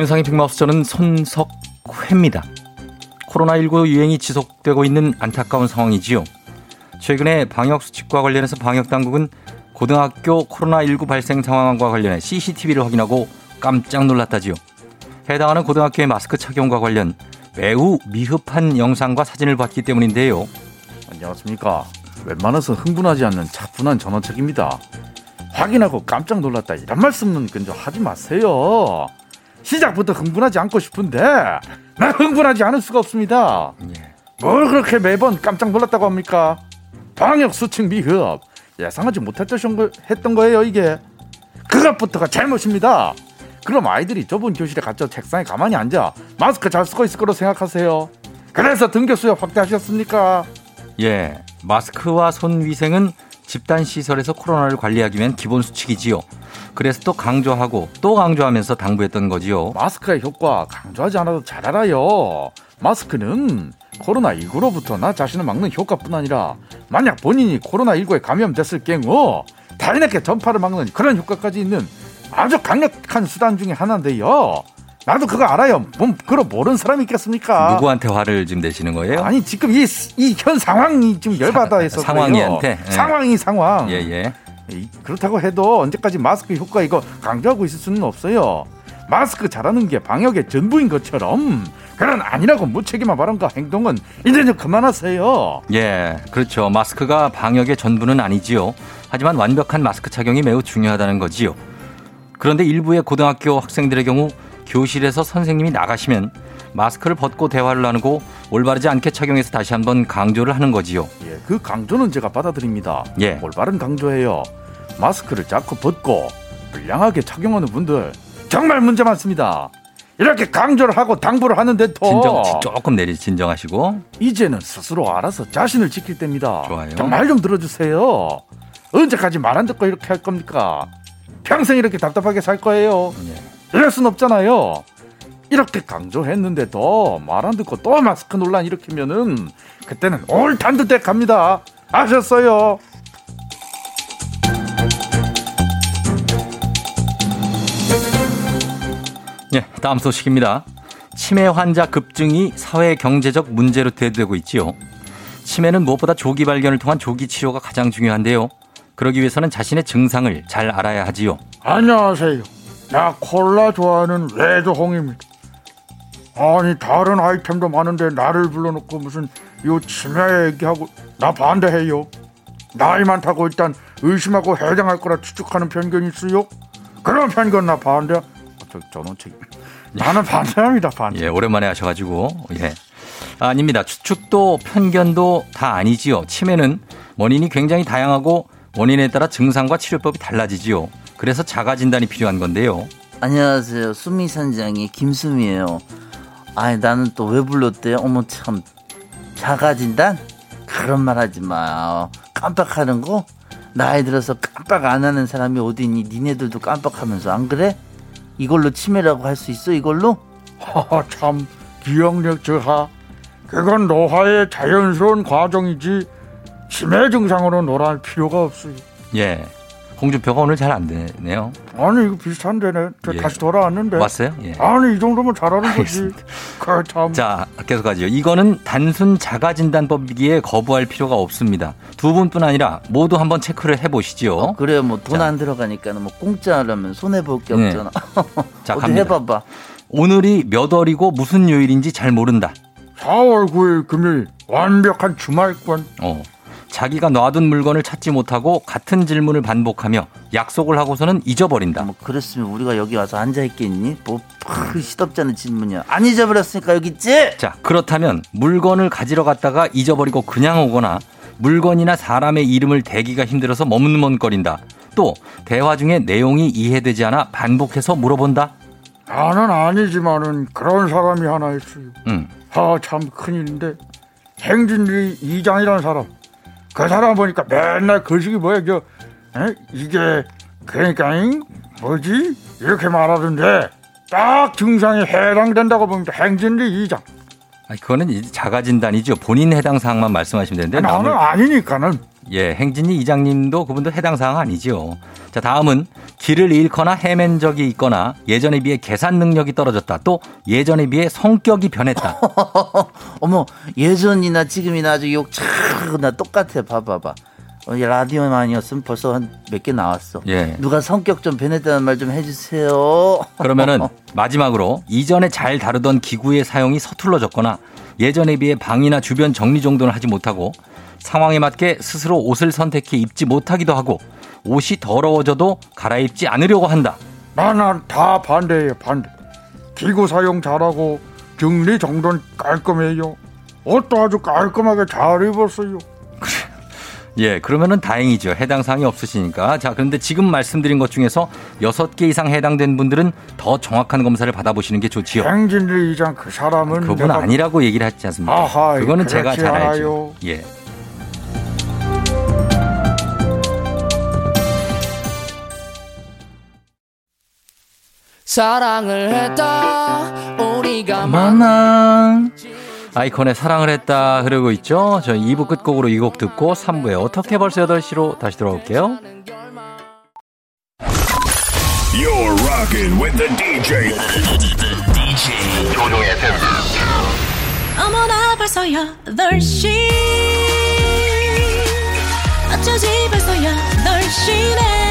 안녕상의 빅마우스 저는 손석회입니다. 코로나19 유행이 지속되고 있는 안타까운 상황이지요. 최근에 방역수칙과 관련해서 방역당국은 고등학교 코로나19 발생 상황과 관련해 CCTV를 확인하고 깜짝 놀랐다지요. 해당하는 고등학교의 마스크 착용과 관련 매우 미흡한 영상과 사진을 봤기 때문인데요. 안녕하십니까. 웬만해서 흥분하지 않는 차분한 전원책입니다. 확인하고 깜짝 놀랐다 이런 말씀은 근저 하지 마세요. 시작부터 흥분하지 않고 싶은데 난 흥분하지 않을 수가 없습니다. 뭘 그렇게 매번 깜짝 놀랐다고 합니까? 방역 수칙 미흡 예상하지 못했던 거, 했던 거예요 이게. 그것부터가 잘못입니다. 그럼 아이들이 좁은 교실에 갇혀 책상에 가만히 앉아 마스크 잘 쓰고 있을 거로 생각하세요. 그래서 등교 수업 확대하셨습니까? 예, 마스크와 손 위생은 집단 시설에서 코로나를 관리하기 위한 기본 수칙이지요. 그래서 또 강조하고 또 강조하면서 당부했던 거지요. 마스크의 효과 강조하지 않아도 잘 알아요. 마스크는 코로나19로부터 나 자신을 막는 효과뿐 아니라 만약 본인이 코로나19에 감염됐을 경우 다인에게 전파를 막는 그런 효과까지 있는 아주 강력한 수단 중에 하나인데요. 나도 그거 알아요. 뭐 그걸 모르는 사람이 있겠습니까? 누구한테 화를 지금 내시는 거예요? 아니 지금 이 이 현 상황이 좀 열받아 해서 사- 상황이한테? 예. 상황이 상황. 예, 예. 이- 그렇다고 해도 언제까지 마스크 효과 이거 강조하고 있을 수는 없어요. 마스크 잘하는 게 방역의 전부인 것처럼 그런 아니라고 무책임한 발언과 행동은 이제 좀 그만하세요. 예, 그렇죠. 마스크가 방역의 전부는 아니지요. 하지만 완벽한 마스크 착용이 매우 중요하다는 거지요. 그런데 일부의 고등학교 학생들의 경우 교실에서 선생님이 나가시면 마스크를 벗고 대화를 나누고 올바르지 않게 착용해서 다시 한번 강조를 하는 거지요. 예, 그 강조는 제가 받아들입니다. 예. 올바른 강조예요. 마스크를 자꾸 벗고 불량하게 착용하는 분들 정말 문제 많습니다. 이렇게 강조를 하고 당부를 하는데도 진정 조금 내리 진정하시고 이제는 스스로 알아서 자신을 지킬 때입니다. 좋아요. 정말 좀 들어주세요. 언제까지 말 안 듣고 이렇게 할 겁니까? 평생 이렇게 답답하게 살 거예요. 이럴 순 없잖아요. 이렇게 강조했는데 도 말 안 듣고 또 마스크 논란 일으키면은 그때는 올 단두대 갑니다. 아셨어요? 예, 다음 소식입니다. 치매 환자 급증이 사회 경제적 문제로 대두되고 있지요. 치매는 무엇보다 조기 발견을 통한 조기 치료가 가장 중요한데요. 그러기 위해서는 자신의 증상을 잘 알아야 하지요. 안녕하세요. 나 콜라 좋아하는 레드홍입니다. 아니 다른 아이템도 많은데 나를 불러놓고 무슨 요 치매 얘기하고 나 반대해요. 나이 많다고 일단 의심하고 해당할 거라 추측하는 편견이 있어요. 그런 편견 나 반대. 아, 저 저는 책 나는 반대합니다 반대. 예, 오랜만에 하셔가지고 예. 아닙니다. 추측도 편견도 다 아니지요. 치매는 원인이 굉장히 다양하고 원인에 따라 증상과 치료법이 달라지지요. 그래서 자가 진단이 필요한 건데요. 안녕하세요. 수미 선장이 김수미예요. 아니 나는 또 왜 불렀대요? 어머 참 자가진단? 그런 말 하지 마. 깜빡하는 거? 나이 들어서 깜빡 안 하는 사람이 어디 있니? 니네들도 깜빡하면서 안 그래? 이걸로 치매라고 할 수 있어? 이걸로? 하하 참 기억력 저하. 그건 노화의 자연스러운 과정이지 치매 증상으로 놀할 필요가 없어요. 예. 홍준표가 오늘 잘 안 되네요. 아니 이거 비슷한데네. 저 예. 다시 돌아왔는데. 왔어요? 예. 아니 이 정도면 잘하는 거지. 그 참 자, 계속 가죠. 이거는 단순 자가 진단법이기에 거부할 필요가 없습니다. 두 분뿐 아니라 모두 한번 체크를 해보시죠. 그래요. 뭐돈 자. 안 들어가니까는 뭐 공짜라면 손해 볼게 네. 없잖아. 자, 어디 갑니다. 해봐봐. 오늘이 몇 월이고 무슨 요일인지 잘 모른다. 4월 9일 금요일 완벽한 주말권. 어. 자기가 놔둔 물건을 찾지 못하고 같은 질문을 반복하며 약속을 하고서는 잊어버린다. 뭐 그랬으면 우리가 여기 와서 앉아 있겠니? 뭐 푸, 시덥잖은 질문이야. 안 잊어버렸으니까 여기 있지. 자, 그렇다면 물건을 가지러 갔다가 잊어버리고 그냥 오거나 물건이나 사람의 이름을 대기가 힘들어서 머뭇머뭇거린다. 또 대화 중에 내용이 이해되지 않아 반복해서 물어본다. 나는 아니지만은 그런 사람이 하나 있어요. 음. 아참 큰일인데 행진리 이장이라는 사람. 그 사람 보니까 맨날 거식이 뭐야 저 에? 이게 그러니까잉 뭐지 이렇게 말하던데 딱 증상에 해당된다고 봅니다. 행진리 이장. 아니, 그거는 자가 진단이죠. 본인 해당 사항만 말씀하시면 되는데 나는 남을- 아니니까는 예, 행진이 이장님도 그분도 해당 사항 아니죠. 자, 다음은 길을 잃거나 헤맨 적이 있거나 예전에 비해 계산 능력이 떨어졌다. 또 예전에 비해 성격이 변했다. 어머 예전이나 지금이나 아주 욕차나 똑같아. 봐봐봐. 어, 이 라디오만 아니었으면 벌써 한 몇 개 나왔어. 예. 누가 성격 좀 변했다는 말 좀 해주세요. 그러면은 마지막으로 이전에 잘 다루던 기구의 사용이 서툴러졌거나 예전에 비해 방이나 주변 정리 정돈을 하지 못하고 상황에 맞게 스스로 옷을 선택해 입지 못하기도 하고 옷이 더러워져도 갈아입지 않으려고 한다. 나는 다 반대예요 반대. 기구 사용 잘하고 정리 정돈 깔끔해요. 옷도 아주 깔끔하게 잘 입었어요. 예, 그러면은 다행이죠. 해당 사항이 없으시니까. 자, 그런데 지금 말씀드린 것 중에서 여섯 개 이상 해당된 분들은 더 정확한 검사를 받아보시는 게 좋지요. 행진리 이장 그 사람은 그분 아니라고 얘기를 하지 않습니까? 아하, 그거는 제가 잘 알죠. 예. 사랑을 했다 우리가 만남. 아이콘의 사랑을 했다 흐르고 있죠. 저희 2부 끝곡으로 이 곡 듣고 3부에 어떻게 벌써 8시로 다시 돌아올게요. You're rocking with the DJ. DJ 조종의 팬. 어머나 벌써 8시 어쩌지 벌써 8시네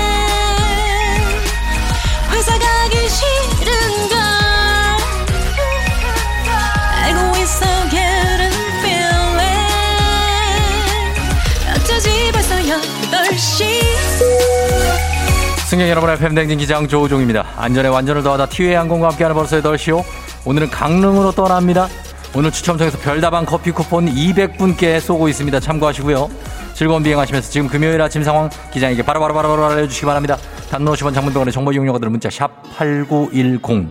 회사 가기 싫은 걸 알고 있어 getting feeling 어쩌지 벌써 8시 승객 여러분의 팬댕진 기장 조우종입니다. 안전에 완전을 더하다 티웨이 항공과 함께하는 벌써 8시요. 오늘은 강릉으로 떠납니다. 오늘 추첨 통해서 별다방 커피 쿠폰 200분께 쏘고 있습니다. 참고하시고요. 즐거운 비행하시면서 지금 금요일 아침 상황 기장에게 바로바로 바로 알려주시기 바랍니다. 단문 50원 장문병원의 정보 이용료가 들은 문자 샵 8910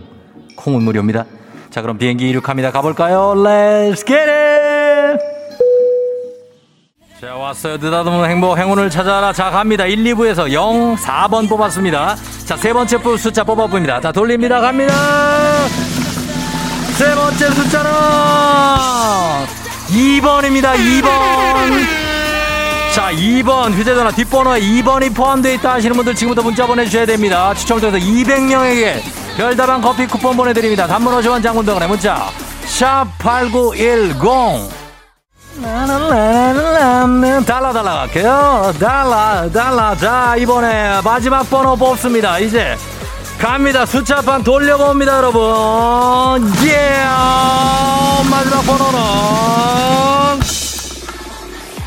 콩은 무료입니다. 자 그럼 비행기 이륙합니다. 가볼까요? Let's get it! 자 왔어요 느닷없는 행복 행운을 찾아라 자 갑니다 1, 2부에서 0, 4번 뽑았습니다 자 세 번째 부 숫자 뽑아봅니다 자 돌립니다 갑니다 세 번째 숫자는 2번입니다 2번 자 2번 휴대전화 뒷번호에 2번이 포함되어 있다 하시는 분들 지금부터 문자 보내주셔야 됩니다. 추첨을 통해서 200명에게 별다방 커피 쿠폰 보내드립니다. 단문 50원 장문병원에 문자. 샵8910 달라 달라 갈게요. 달라 달라. 자 이번에 마지막 번호 뽑습니다. 이제 갑니다. 숫자판 돌려봅니다 여러분. 예! 마지막 번호는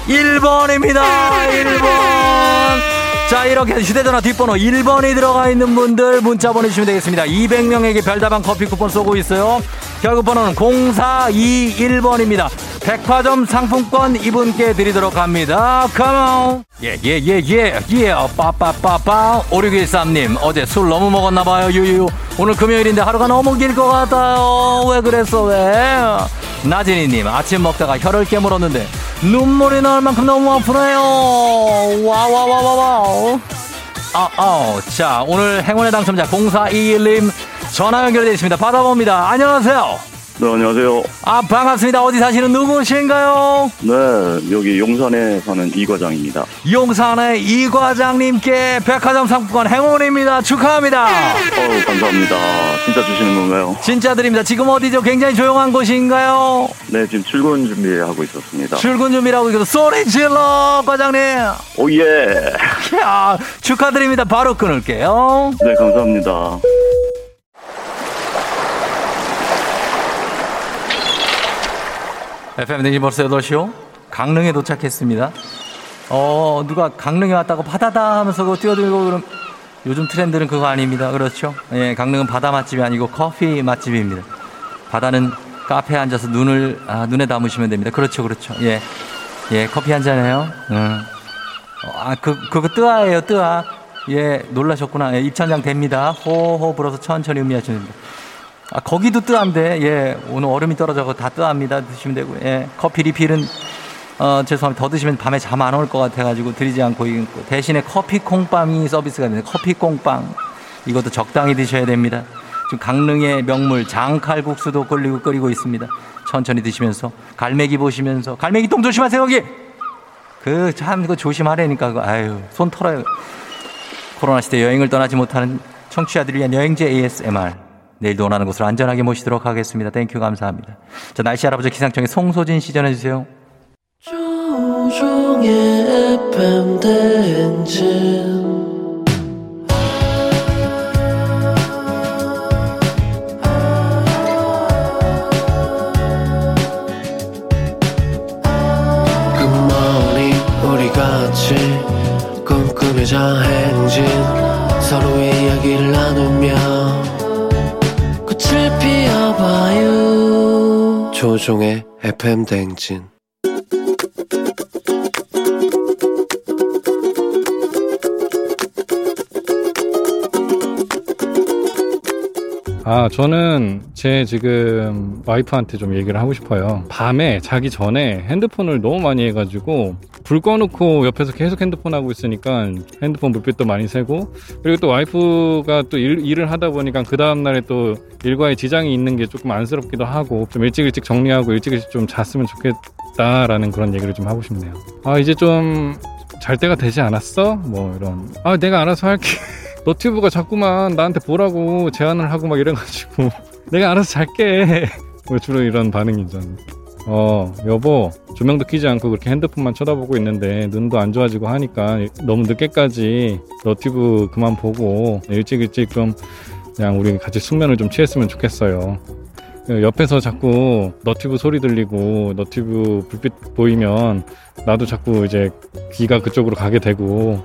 1번입니다. 1번 자 이렇게 휴대전화 뒷번호 1번이 들어가 있는 분들 문자 보내주시면 되겠습니다. 200명에게 별다방 커피 쿠폰 쏘고 있어요. 결국 번호는 0421번입니다. 백화점 상품권 이분께 드리도록 합니다. 컴온 예예예예예. 빠빠빠빠. 5613님 어제 술 너무 먹었나봐요 유유. 오늘 금요일인데 하루가 너무 길 것 같아요. 왜 그랬어 왜? 나진이님 아침 먹다가 혀를 깨물었는데 눈물이 나올 만큼 너무 아프네요 와와와와와 아, 아, 자, 오늘 행운의 당첨자 0421님 전화 연결되어 있습니다. 받아봅니다. 안녕하세요. 네, 안녕하세요. 아, 반갑습니다. 어디 사시는 누구신가요? 네, 여기 용산에 사는 이 과장입니다. 용산의 이 과장님께 백화점 상품권 행운입니다. 축하합니다. 어우, 감사합니다. 진짜 주시는 건가요? 진짜 드립니다. 지금 어디죠? 굉장히 조용한 곳인가요? 네, 지금 출근 준비하고 있었습니다. 출근 준비라고 이거 소리 질러, 과장님. 오, 예. 야, 축하드립니다. 바로 끊을게요. 네, 감사합니다. FM 댕지 벌써 8시요? 강릉에 도착했습니다. 어, 누가 강릉에 왔다고 바다다 하면서 그거 뛰어들고 그럼 요즘 트렌드는 그거 아닙니다. 그렇죠? 예, 강릉은 바다 맛집이 아니고 커피 맛집입니다. 바다는 카페에 앉아서 눈을, 아, 눈에 담으시면 됩니다. 그렇죠, 그렇죠. 예. 예, 커피 한 잔 해요. 응. 어, 아, 그, 그거 뜨아예요, 뜨아. 예, 놀라셨구나. 예, 입천장 됩니다. 호호 불어서 천천히 음미하시면 됩니다. 아, 거기도 뜨한데, 예, 오늘 얼음이 떨어져서 다 뜨합니다. 드시면 되고, 예, 커피 리필은, 어, 죄송합니다. 더 드시면 밤에 잠 안 올 것 같아가지고 드리지 않고, 대신에 커피 콩빵이 서비스가 되는데, 커피 콩빵. 이것도 적당히 드셔야 됩니다. 지금 강릉의 명물 장칼국수도 끓이고 끓이고 있습니다. 천천히 드시면서, 갈매기 보시면서, 갈매기 똥 조심하세요, 여기! 그, 참, 그거 조심하라니까. 아유, 손 털어요. 코로나 시대 여행을 떠나지 못하는 청취자들을 위한 여행제 ASMR. 내일도 원하는 곳으로 안전하게 모시도록 하겠습니다. Thank you 감사합니다. 자, 날씨 알아보자 기상청의 송소진 씨 전해 주세요. 조우종의 FM 대행진 굿모닝 우리 같이 꿈꾸며자 행진 서로의 이야기를 나누 조종의 FM 대행진 아, 저는 제 지금 와이프한테 좀 얘기를 하고 싶어요. 밤에 자기 전에 핸드폰을 너무 많이 해가지고 불 꺼놓고 옆에서 계속 핸드폰 하고 있으니까 핸드폰 불빛도 많이 새고 그리고 또 와이프가 또 일, 일을 하다 보니까 그 다음날에 또 일과에 지장이 있는 게 조금 안쓰럽기도 하고 좀 일찍 일찍 정리하고 일찍 일찍 좀 잤으면 좋겠다라는 그런 얘기를 좀 하고 싶네요. 아, 이제 좀 잘 때가 되지 않았어? 뭐 이런. 아, 내가 알아서 할게. 너튜브가 자꾸만 나한테 보라고 제안을 하고 막 이래가지고 내가 알아서 잘게. 뭐 주로 이런 반응이죠. 어, 여보, 조명도 켜지 않고 그렇게 핸드폰만 쳐다보고 있는데 눈도 안 좋아지고 하니까 너무 늦게까지 너튜브 그만 보고 일찍 일찍 좀 그냥 우리 같이 숙면을 좀 취했으면 좋겠어요. 옆에서 자꾸 너튜브 소리 들리고 너튜브 불빛 보이면 나도 자꾸 이제 귀가 그쪽으로 가게 되고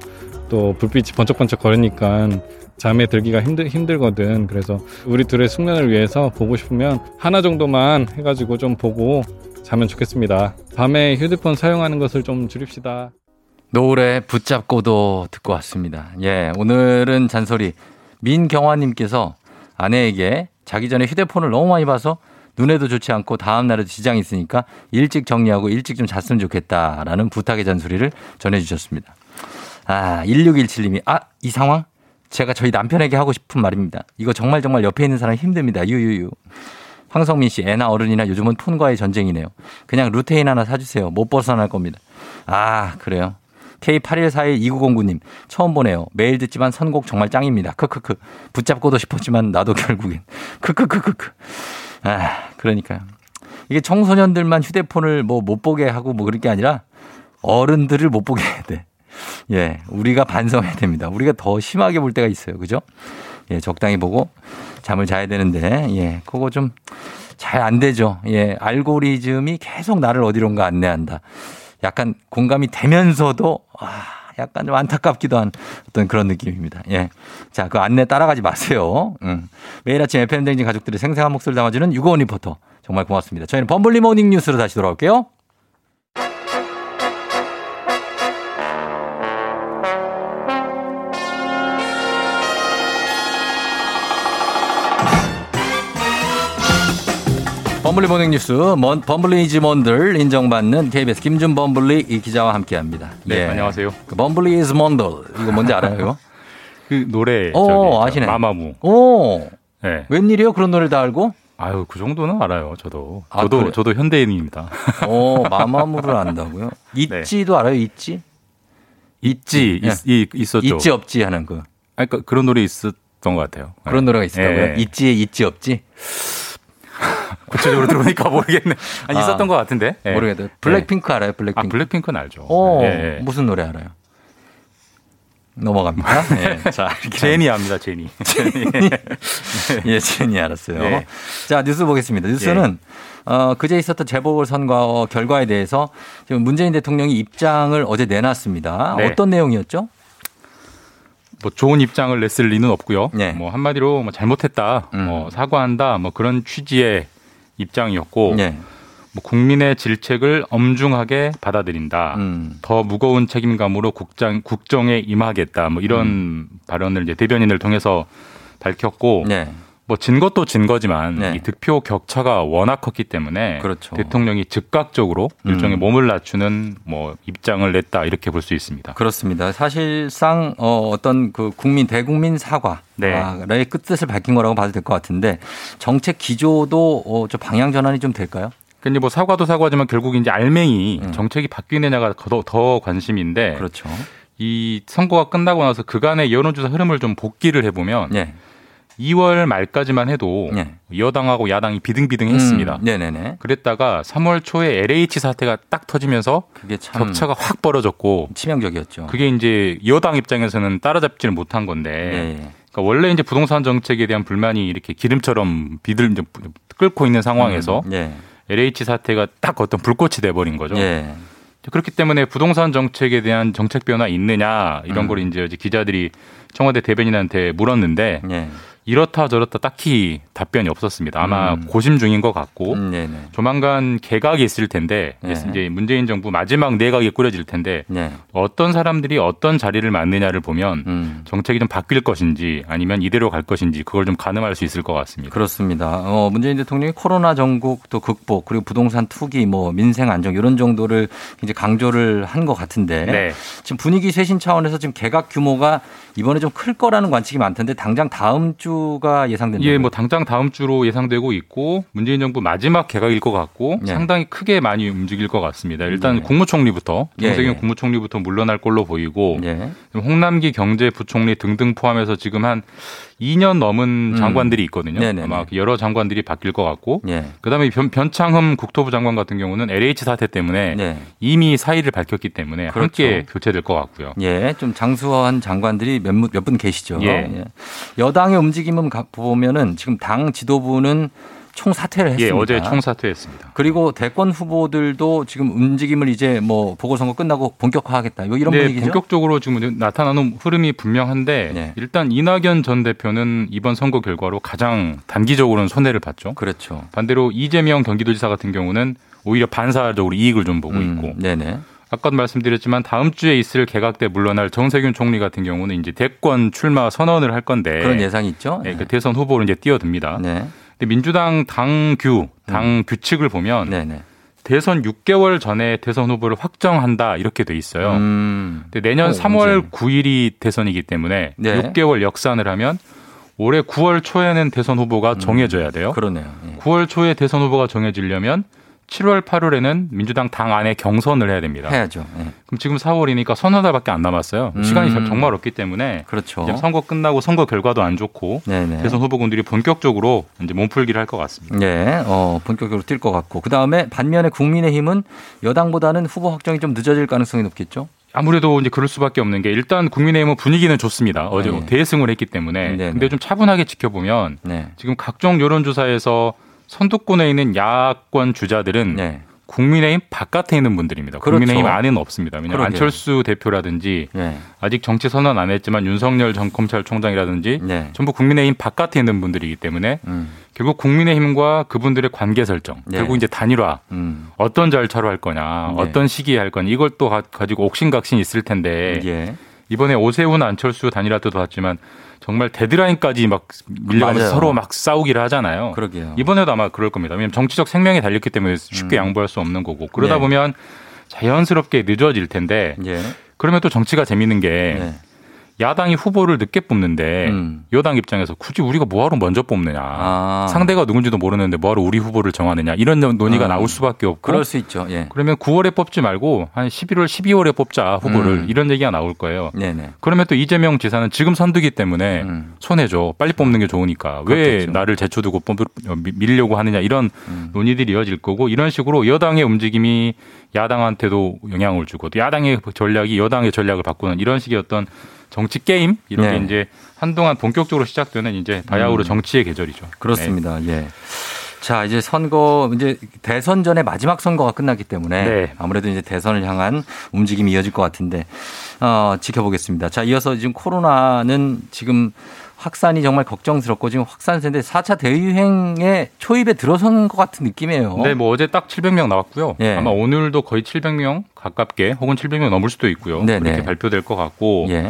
또 불빛이 번쩍번쩍 거리니까 잠에 들기가 힘들, 힘들거든. 그래서 우리 둘의 숙면을 위해서 보고 싶으면 하나 정도만 해가지고 좀 보고 자면 좋겠습니다. 밤에 휴대폰 사용하는 것을 좀 줄입시다. 노래 붙잡고도 듣고 왔습니다. 예, 오늘은 잔소리 민경화님께서 아내에게 자기 전에 휴대폰을 너무 많이 봐서 눈에도 좋지 않고 다음날에도 지장이 있으니까 일찍 정리하고 일찍 좀 잤으면 좋겠다라는 부탁의 잔소리를 전해주셨습니다. 아, 1617님이, 아, 이 상황? 제가 저희 남편에게 하고 싶은 말입니다. 이거 정말 정말 옆에 있는 사람 힘듭니다. 유유유. 황성민 씨, 애나 어른이나 요즘은 폰과의 전쟁이네요. 그냥 루테인 하나 사주세요. 못 벗어날 겁니다. 아, 그래요. K81412909님, 처음 보네요. 매일 듣지만 선곡 정말 짱입니다. 크크크. 붙잡고도 싶었지만 나도 결국엔. 크크크크크. 아, 그러니까요. 이게 청소년들만 휴대폰을 뭐 못 보게 하고 뭐 그럴 게 아니라 어른들을 못 보게 해야 돼. 예, 우리가 반성해야 됩니다. 우리가 더 심하게 볼 때가 있어요. 그죠? 예, 적당히 보고 잠을 자야 되는데, 예, 그거 좀 잘 안 되죠. 예, 알고리즘이 계속 나를 어디론가 안내한다. 약간 공감이 되면서도, 아, 약간 좀 안타깝기도 한 어떤 그런 느낌입니다. 예. 자, 그 안내 따라가지 마세요. 음. 매일 아침 FM댕진 가족들의 생생한 목소리를 담아주는 유고원 리포터. 정말 고맙습니다. 저희는 범블리 모닝 뉴스로 다시 돌아올게요. 범블리 모닝 뉴스, 뭔, 범블리 is 뭔들 인정받는 KBS 김준 범블리 이 기자와 함께합니다. 네, 안녕하세요. 그 범블리 is 뭔들 이거 뭔지 알아요? 이거? 그 노래 오, 저기 아시네. 마마무. 오, 네. 웬일이요? 그런 노래 다 알고? 아유 그 정도는 알아요. 저도 아, 저도 그래요? 저도 현대인입니다. 오, 마마무를 안다고요? 있지도 알아요? 있지? 있지 예. 있, 이- 있었죠. 있지 없지 하는 그 아, 그러니까 그런 노래 있었던 것 같아요. 그런 노래가 있었다고요? 예. 있지에 있지 없지? 구체적으로 들어보니까 모르겠네. 아니, 아, 있었던 것 같은데. 예. 모르겠어요. 블랙핑크 알아요? 블랙핑크. 아 블랙핑크는 알죠. 오, 예, 예. 무슨 노래 알아요? 넘어갑니다. 예, 자, 제니 압니다. 제니. 예, 제니 알았어요. 네. 자, 뉴스 보겠습니다. 뉴스는 어, 그제 있었던 재보궐선거 결과에 대해서 지금 문재인 대통령이 입장을 어제 내놨습니다. 네. 어떤 내용이었죠? 뭐 좋은 입장을 냈을 리는 없고요. 네. 뭐 한마디로 뭐 잘못했다, 음. 뭐 사과한다, 뭐 그런 취지의 입장이었고, 네. 뭐 국민의 질책을 엄중하게 받아들인다. 음. 더 무거운 책임감으로 국장 국정에 임하겠다. 뭐 이런 음. 발언을 이제 대변인을 통해서 밝혔고, 네. 뭐 진 것도 진 거지만 네. 이 득표 격차가 워낙 컸기 때문에 그렇죠. 대통령이 즉각적으로 음. 일종의 몸을 낮추는 뭐 입장을 냈다 이렇게 볼 수 있습니다. 그렇습니다. 사실상 어, 어떤 그 국민 대국민 사과의 네. 끝뜻을 밝힌 거라고 봐도 될 것 같은데 정책 기조도 어, 좀 방향 전환이 좀 될까요? 근데 뭐 사과도 사과지만 결국 이제 알맹이 정책이 바뀌느냐가 더, 더 관심인데 음. 그렇죠. 이 선거가 끝나고 나서 그간의 여론조사 흐름을 좀 복기를 해보면 네. 2월 말까지만 해도 여당하고 야당이 비등비등했습니다. 음, 네네네. 그랬다가 3월 초에 LH 사태가 딱 터지면서 그게 참 격차가 확 벌어졌고 치명적이었죠. 그게 이제 여당 입장에서는 따라잡지를 못한 건데 네. 그러니까 원래 이제 부동산 정책에 대한 불만이 이렇게 기름처럼 비들 끓고 있는 상황에서 음, 예. LH 사태가 딱 어떤 불꽃이 돼버린 거죠. 예. 그렇기 때문에 부동산 정책에 대한 정책 변화 있느냐 이런 음. 걸 이제 기자들이 청와대 대변인한테 물었는데 예. 이렇다 저렇다 딱히 답변이 없었습니다. 아마 음. 고심 중인 것 같고 네네. 조만간 개각이 있을 텐데 예. 이제 문재인 정부 마지막 내각이 꾸려질 텐데 네. 어떤 사람들이 어떤 자리를 맡느냐를 보면 음. 정책이 좀 바뀔 것인지 아니면 이대로 갈 것인지 그걸 좀 가늠할 수 있을 것 같습니다. 그렇습니다. 어, 문재인 대통령이 코로나 전국 또 극복 그리고 부동산 투기 뭐 민생 안정 이런 정도를 이제 강조를 한 것 같은데 네. 지금 분위기 쇄신 차원에서 지금 개각 규모가 이번에 좀 클 거라는 관측이 많던데 당장 다음 주 주가 예상된다. 예, 뭐 당장 다음 주로 예상되고 있고 문재인 정부 마지막 개각일 것 같고 네. 상당히 크게 많이 움직일 것 같습니다. 일단 네. 국무총리부터 예, 정세균 예. 국무총리부터 물러날 걸로 보이고 예. 홍남기 경제부총리 등등 포함해서 지금 한 2년 넘은 음. 장관들이 있거든요. 네네네. 아마 여러 장관들이 바뀔 것 같고 예. 그다음에 변, 변창흠 국토부 장관 같은 경우는 LH 사태 때문에 네. 이미 사의를 밝혔기 때문에 그렇죠. 함께 교체될 것 같고요. 예, 좀 장수한 장관들이 몇분 계시죠. 예. 여당의 움직임은 가- 보면은 지금 당 지도부는 총사퇴를 예, 했습니다. 어제 총사퇴했습니다. 그리고 대권 후보들도 지금 움직임을 이제 뭐 보궐선거 끝나고 본격화하겠다. 뭐 이런 네, 분위기죠. 본격적으로 지금 나타나는 흐름이 분명한데 네. 일단 이낙연 전 대표는 이번 선거 결과로 가장 단기적으로는 손해를 봤죠. 그렇죠. 반대로 이재명 경기도지사 같은 경우는 오히려 반사적으로 이익을 좀 보고 음, 있고 네네. 아까도 말씀드렸지만 다음 주에 있을 개각 때 물러날 정세균 총리 같은 경우는 이제 대권 출마 선언을 할 건데 그런 예상이 있죠. 네, 그 대선 후보로 이제 뛰어듭니다. 네. 근데 민주당 당규, 당 규칙을 보면 네네. 대선 6개월 전에 대선 후보를 확정한다 이렇게 돼 있어요. 음. 근데 내년 어, 3월 언제? 9일이 대선이기 때문에 네. 6개월 역산을 하면 올해 9월 초에는 대선 후보가 음. 정해져야 돼요. 그러네요. 예. 9월 초에 대선 후보가 정해지려면 7월 8월에는 민주당 당 안에 경선을 해야 됩니다. 해야죠. 예. 그럼 지금 4월이니까 서너 달밖에 안 남았어요. 음. 시간이 정말 없기 때문에 그렇죠. 선거 끝나고 선거 결과도 안 좋고 네네. 대선 후보군들이 본격적으로 이제 몸풀기를 할 것 같습니다. 예, 어, 본격적으로 뛸 것 같고. 그 다음에 반면에 국민의힘은 여당보다는 후보 확정이 좀 늦어질 가능성이 높겠죠? 아무래도 이제 그럴 수밖에 없는 게 일단 국민의힘은 분위기는 좋습니다. 어제 네. 대승을 했기 때문에. 네, 근데 좀 차분하게 지켜보면 네. 지금 각종 여론조사에서 선두권에 있는 야권 주자들은 네. 국민의힘 바깥에 있는 분들입니다. 그렇죠. 국민의힘 안에는 없습니다. 왜냐하면 그러게요. 안철수 대표라든지 네. 아직 정치 선언 안 했지만 윤석열 전 검찰총장이라든지 네. 전부 국민의힘 바깥에 있는 분들이기 때문에 음. 결국 국민의힘과 그분들의 관계 설정, 네. 결국 이제 단일화, 음. 어떤 절차로 할 거냐, 네. 어떤 시기에 할 거냐, 이걸 또 가- 가지고 옥신각신 있을 텐데 예. 이번에 오세훈 안철수 단일화 때도 봤지만 정말 데드라인까지 막 밀려가면서 맞아요. 서로 막 싸우기를 하잖아요. 그러게요. 이번에도 아마 그럴 겁니다. 왜냐하면 정치적 생명이 달렸기 때문에 쉽게 양보할 수 없는 거고 그러다 네. 보면 자연스럽게 늦어질 텐데 예. 그러면 또 정치가 재밌는 게 네. 야당이 후보를 늦게 뽑는데 음. 여당 입장에서 굳이 우리가 뭐하러 먼저 뽑느냐 아. 상대가 누군지도 모르는데 뭐하러 우리 후보를 정하느냐 이런 논의가 아. 나올 수밖에 없고 그럴 수 있죠. 예. 그러면 9월에 뽑지 말고 한 11월, 12월에 뽑자 후보를 음. 이런 얘기가 나올 거예요. 네네. 그러면 또 이재명 지사는 지금 선두기 때문에 음. 손해죠. 빨리 뽑는 게 좋으니까 왜 그렇겠죠. 나를 제쳐두고 뽑, 어, 미- 밀려고 하느냐 이런 음. 논의들이 이어질 거고 이런 식으로 여당의 움직임이 야당한테도 영향을 주고 또 야당의 전략이 여당의 전략을 바꾸는 이런 식의 어떤 정치 게임 이런 네. 게 이제 한동안 본격적으로 시작되는 이제 바야흐로 음. 정치의 계절이죠. 네. 그렇습니다. 예. 자, 이제 선거, 이제 대선 전에 마지막 선거가 끝났기 때문에 네. 아무래도 이제 대선을 향한 움직임이 이어질 것 같은데, 어, 지켜보겠습니다. 자, 이어서 지금 코로나는 지금 확산이 정말 걱정스럽고 지금 확산세인데 4차 대유행의 초입에 들어선 것 같은 느낌이에요. 네, 뭐 어제 딱 700명 나왔고요. 예. 아마 오늘도 거의 700명 가깝게 혹은 700명 넘을 수도 있고요. 네네. 그렇게 발표될 것 같고 예.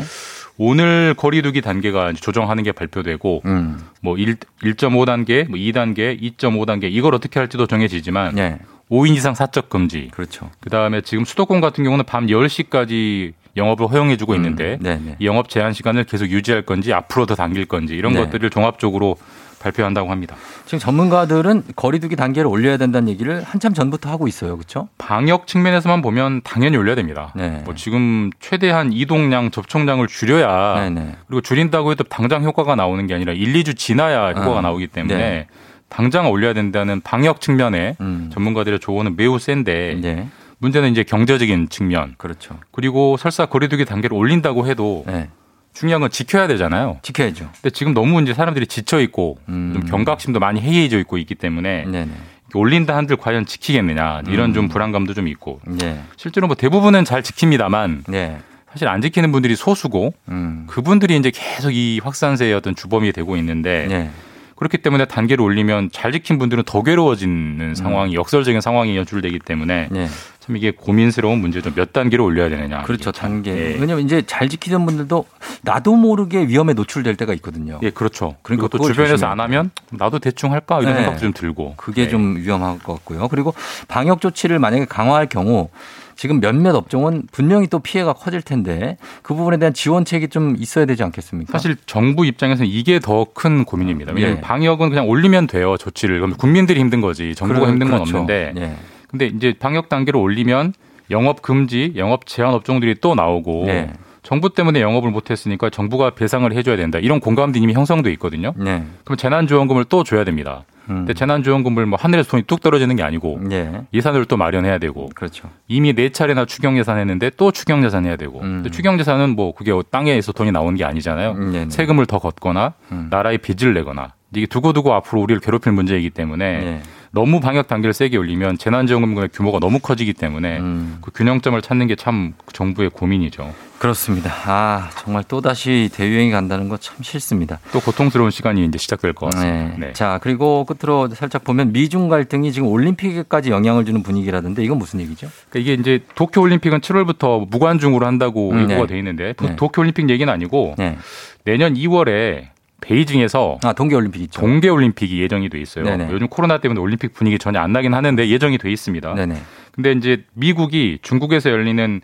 오늘 거리두기 단계가 조정하는 게 발표되고 음. 뭐 1, 1.5단계, 뭐 2단계, 2.5단계 이걸 어떻게 할지도 정해지지만 예. 5인 이상 사적 금지. 그렇죠. 그다음에 지금 수도권 같은 경우는 밤 10시까지 영업을 허용해 주고 있는데 네네. 이 영업 제한 시간을 계속 유지할 건지 앞으로 더 당길 건지 이런 네. 것들을 종합적으로 발표한다고 합니다. 지금 전문가들은 거리두기 단계를 올려야 된다는 얘기를 한참 전부터 하고 있어요. 그렇죠? 방역 측면에서만 보면 당연히 올려야 됩니다. 네. 뭐 지금 최대한 이동량 접촉량을 줄여야 네네. 그리고 줄인다고 해도 당장 효과가 나오는 게 아니라 1, 2주 지나야 효과가 아, 나오기 때문에 네. 당장 올려야 된다는 방역 측면에 음. 전문가들의 조언은 매우 센데 네. 문제는 이제 경제적인 측면 그렇죠. 그리고 설사 거리두기 단계를 올린다고 해도 네. 중요한 건 지켜야 되잖아요. 지켜야죠. 근데 지금 너무 이제 사람들이 지쳐 있고 음. 좀 경각심도 많이 해이해져 있고 있기 때문에 네네. 올린다 한들 과연 지키겠느냐 이런 음. 좀 불안감도 좀 있고 네. 실제로 뭐 대부분은 잘 지킵니다만 네. 사실 안 지키는 분들이 소수고 음. 그분들이 이제 계속 이 확산세의 어떤 주범이 되고 있는데 네. 그렇기 때문에 단계를 올리면 잘 지킨 분들은 더 괴로워지는 상황이 역설적인 상황이 연출되기 때문에 음. 네. 참 이게 고민스러운 문제죠. 몇 단계로 올려야 되느냐. 그렇죠. 단계. 예. 왜냐면 이제 잘 지키던 분들도 나도 모르게 위험에 노출될 때가 있거든요. 예, 그렇죠. 그러니까 또 주변에서 조심해야 안 하면 나도 대충 할까 이런 네. 생각도 좀 들고. 그게 네. 좀 위험할 것 같고요. 그리고 방역 조치를 만약에 강화할 경우 지금 몇몇 업종은 분명히 또 피해가 커질 텐데 그 부분에 대한 지원책이 좀 있어야 되지 않겠습니까? 사실 정부 입장에서는 이게 더 큰 고민입니다. 왜냐하면 예. 방역은 그냥 올리면 돼요 조치를. 그럼 국민들이 힘든 거지 정부가 그러- 힘든 건 그렇죠. 없는데. 예. 근데 이제 방역 단계를 올리면 영업 금지, 영업 제한 업종들이 또 나오고 네. 정부 때문에 영업을 못했으니까 정부가 배상을 해줘야 된다. 이런 공감도 이미 형성돼 있거든요. 네. 그럼 재난지원금을 또 줘야 됩니다. 음. 근데 재난지원금을 뭐 하늘에서 돈이 뚝 떨어지는 게 아니고 예. 예산을 또 마련해야 되고 그렇죠. 이미 네 차례나 추경 예산 했는데 또 추경 예산 해야 되고 음. 근데 추경 예산은 뭐 그게 땅에서 돈이 나오는 게 아니잖아요. 네네. 세금을 더 걷거나 음. 나라에 빚을 내거나 이게 두고두고 앞으로 우리를 괴롭힐 문제이기 때문에 네. 너무 방역 단계를 세게 올리면 재난지원금의 규모가 너무 커지기 때문에 음. 그 균형점을 찾는 게 참 정부의 고민이죠. 그렇습니다. 아, 정말 또 다시 대유행이 간다는 거 참 싫습니다. 또 고통스러운 시간이 이제 시작될 것 같습니다. 네. 자, 그리고 끝으로 살짝 보면 미중 갈등이 지금 올림픽에까지 영향을 주는 분위기라던데 이건 무슨 얘기죠? 그러니까 이게 이제 도쿄 올림픽은 7월부터 무관중으로 한다고 음, 예고가 네. 돼 있는데 네. 도쿄 올림픽 얘기는 아니고 네. 내년 2월에 베이징에서 아, 동계 올림픽 있죠. 동계 올림픽이 예정이 돼 있어요. 네네. 요즘 코로나 때문에 올림픽 분위기 전혀 안 나긴 하는데 예정이 돼 있습니다. 네네. 근데 이제 미국이 중국에서 열리는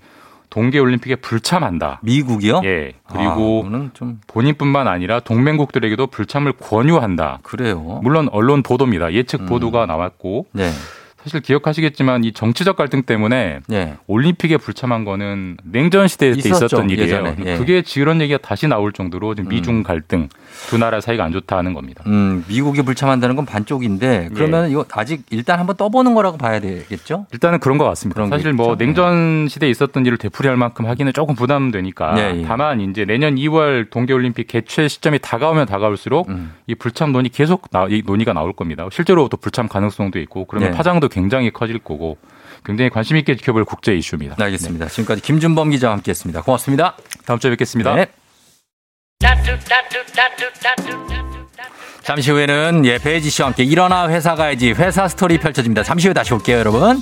동계 올림픽에 불참한다. 미국이요? 예. 아, 그리고 그거는 좀 본인뿐만 아니라 동맹국들에게도 불참을 권유한다. 그래요. 물론 언론 보도입니다. 예측 보도가 나왔고 네. 사실 기억하시겠지만 이 정치적 갈등 때문에 네. 올림픽에 불참한 거는 냉전 시대 때 있었죠, 있었던 일이에요. 예전에. 예. 그게 이런 얘기가 다시 나올 정도로 지금 미중 갈등 두 나라 사이가 안 좋다는 겁니다. 음, 미국이 불참한다는 건 반쪽인데 그러면 이거 아직 일단 한번 떠보는 거라고 봐야 되겠죠? 일단은 그런 것 같습니다. 사실 뭐 있죠. 냉전 시대에 있었던 일을 되풀이할 만큼 하기는 조금 부담되니까 네, 예. 다만 이제 내년 2월 동계올림픽 개최 시점이 다가오면 다가올수록 음. 이 불참 논의 계속 나, 이 논의가 나올 겁니다. 실제로 또 불참 가능성도 있고 그러면 네. 파장도 굉장히 커질 거고 굉장히 관심 있게 지켜볼 국제 이슈입니다. 네, 알겠습니다. 지금까지 김준범 기자와 함께했습니다. 고맙습니다. 다음 주에 뵙겠습니다. 네. 잠시 후에는 예, 배지 씨와 함께 일어나 회사 가야지 회사 스토리 펼쳐집니다. 잠시 후에 다시 올게요, 여러분.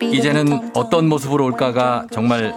이제는 어떤 모습으로 올까가 정말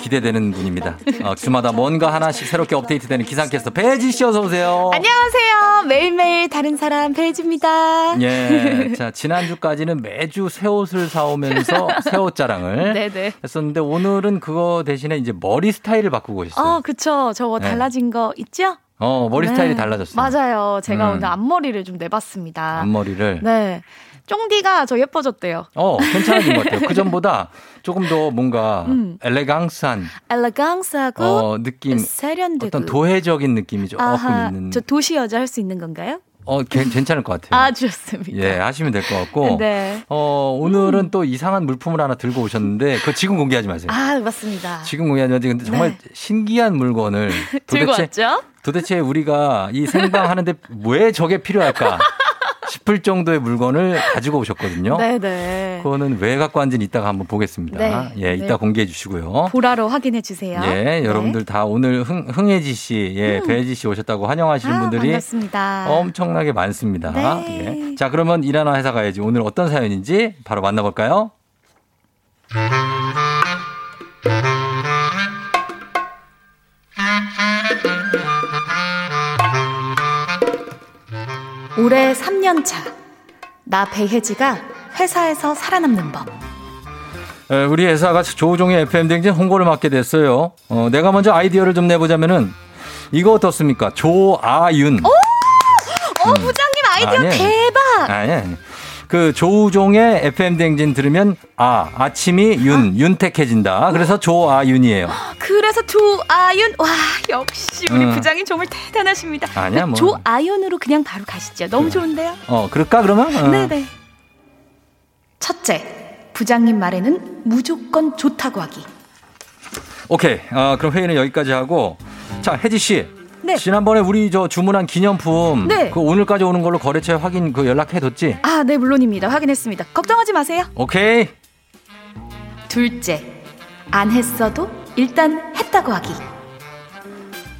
기대되는 분입니다. 어, 주마다 뭔가 하나씩 새롭게 업데이트되는 기상캐스터 배지 씨 어서 오세요. 안녕하세요. 매일매일 다른 사람 배지입니다. 예, 자 지난주까지는 매주 새 옷을 사오면서 새 옷 자랑을 네네. 했었는데 오늘은 그거 대신에 이제 머리 스타일을 바꾸고 계셨어요. 어, 그쵸. 저거 네. 달라진 거 있죠? 어, 머리 네. 스타일이 달라졌어요. 맞아요. 제가 음. 오늘 앞머리를 좀 내봤습니다. 앞머리를. 네. 쫑디가 저 예뻐졌대요. 어, 괜찮아진 것 같아요. 그 전보다 조금 더 뭔가 음. 엘레강스한 엘레강스하고 어, 느낌, 세련되고 어떤 도회적인 느낌이 조금 아하, 있는. 저 도시 여자 할 수 있는 건가요? 어, 괜- 괜찮을 것 같아요. 아, 좋습니다. 예, 하시면 될 것 같고. 네. 어, 오늘은 또 이상한 물품을 하나 들고 오셨는데, 그거 지금 공개하지 마세요. 아, 맞습니다. 지금 공개하지 마세요. 근데 정말 네. 신기한 물건을 들고 도대체, 왔죠? 도대체 우리가 이 생방 하는데 왜 저게 필요할까 싶을 정도의 물건을 가지고 오셨거든요. 네네. 그거는 왜 갖고 왔는지 이따가 한번 보겠습니다. 네. 예, 이따 네. 공개해 주시고요. 보라로 확인해 주세요. 예, 네. 여러분들 다 오늘 흥, 흥혜지 씨, 예, 음. 배혜지 씨 오셨다고 환영하시는 아, 분들이 반갑습니다. 엄청나게 많습니다. 네. 예. 자, 그러면 일하나 회사 가야지. 오늘 어떤 사연인지 바로 만나볼까요? 올해 3년 차. 나 배혜지가 회사에서 살아남는 법. 에, 우리 회사가 조우종의 FM 댕진 홍보를 맡게 됐어요. 어, 내가 먼저 아이디어를 좀 내보자면은 이거 어떻습니까? 조아윤. 어, 부장님 아이디어 아니에요. 대박! 아니, 아니. 그 조우종의 FM 댕진 들으면 아 아침이 윤 윤택해진다. 그래서 조아윤이에요. 그래서 조아윤. 와, 역시 우리 음. 부장님 정말 대단하십니다. 아니야, 뭐. 조아윤으로 그냥 바로 가시죠. 너무 좋은데요? 어 그럴까 그러면? 어. 네네. 첫째, 부장님 말에는 무조건 좋다고 하기. 오케이. 어, 그럼 회의는 여기까지 하고 자 혜지 씨. 네. 네. 지난번에 우리 저 주문한 기념품 네. 그 오늘까지 오는 걸로 거래처에 확인 그 연락해뒀지? 아, 네, 물론입니다. 확인했습니다. 걱정하지 마세요. 오케이. 둘째, 안 했어도 일단 했다고 하기.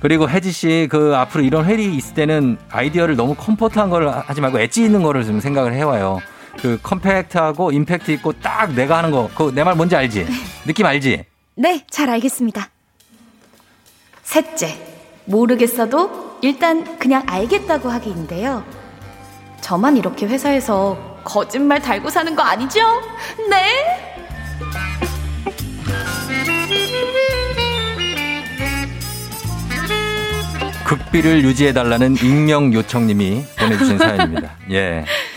그리고 혜지 씨 그 앞으로 이런 회의 있을 때는 아이디어를 너무 comfort한 걸 하지 말고 엣지 있는 거를 좀 생각을 해와요. 그 compact하고 임팩트 있고 딱 내가 하는 거. 그 내 말 뭔지 알지? 느낌 알지? 네, 잘 알겠습니다. 셋째, 모르겠어도 일단 그냥 알겠다고 하기인데요. 저만 이렇게 회사에서 거짓말 달고 사는 거 아니죠? 네? 극비를 유지해달라는 익명 요청님이 보내주신 사연입니다. 예.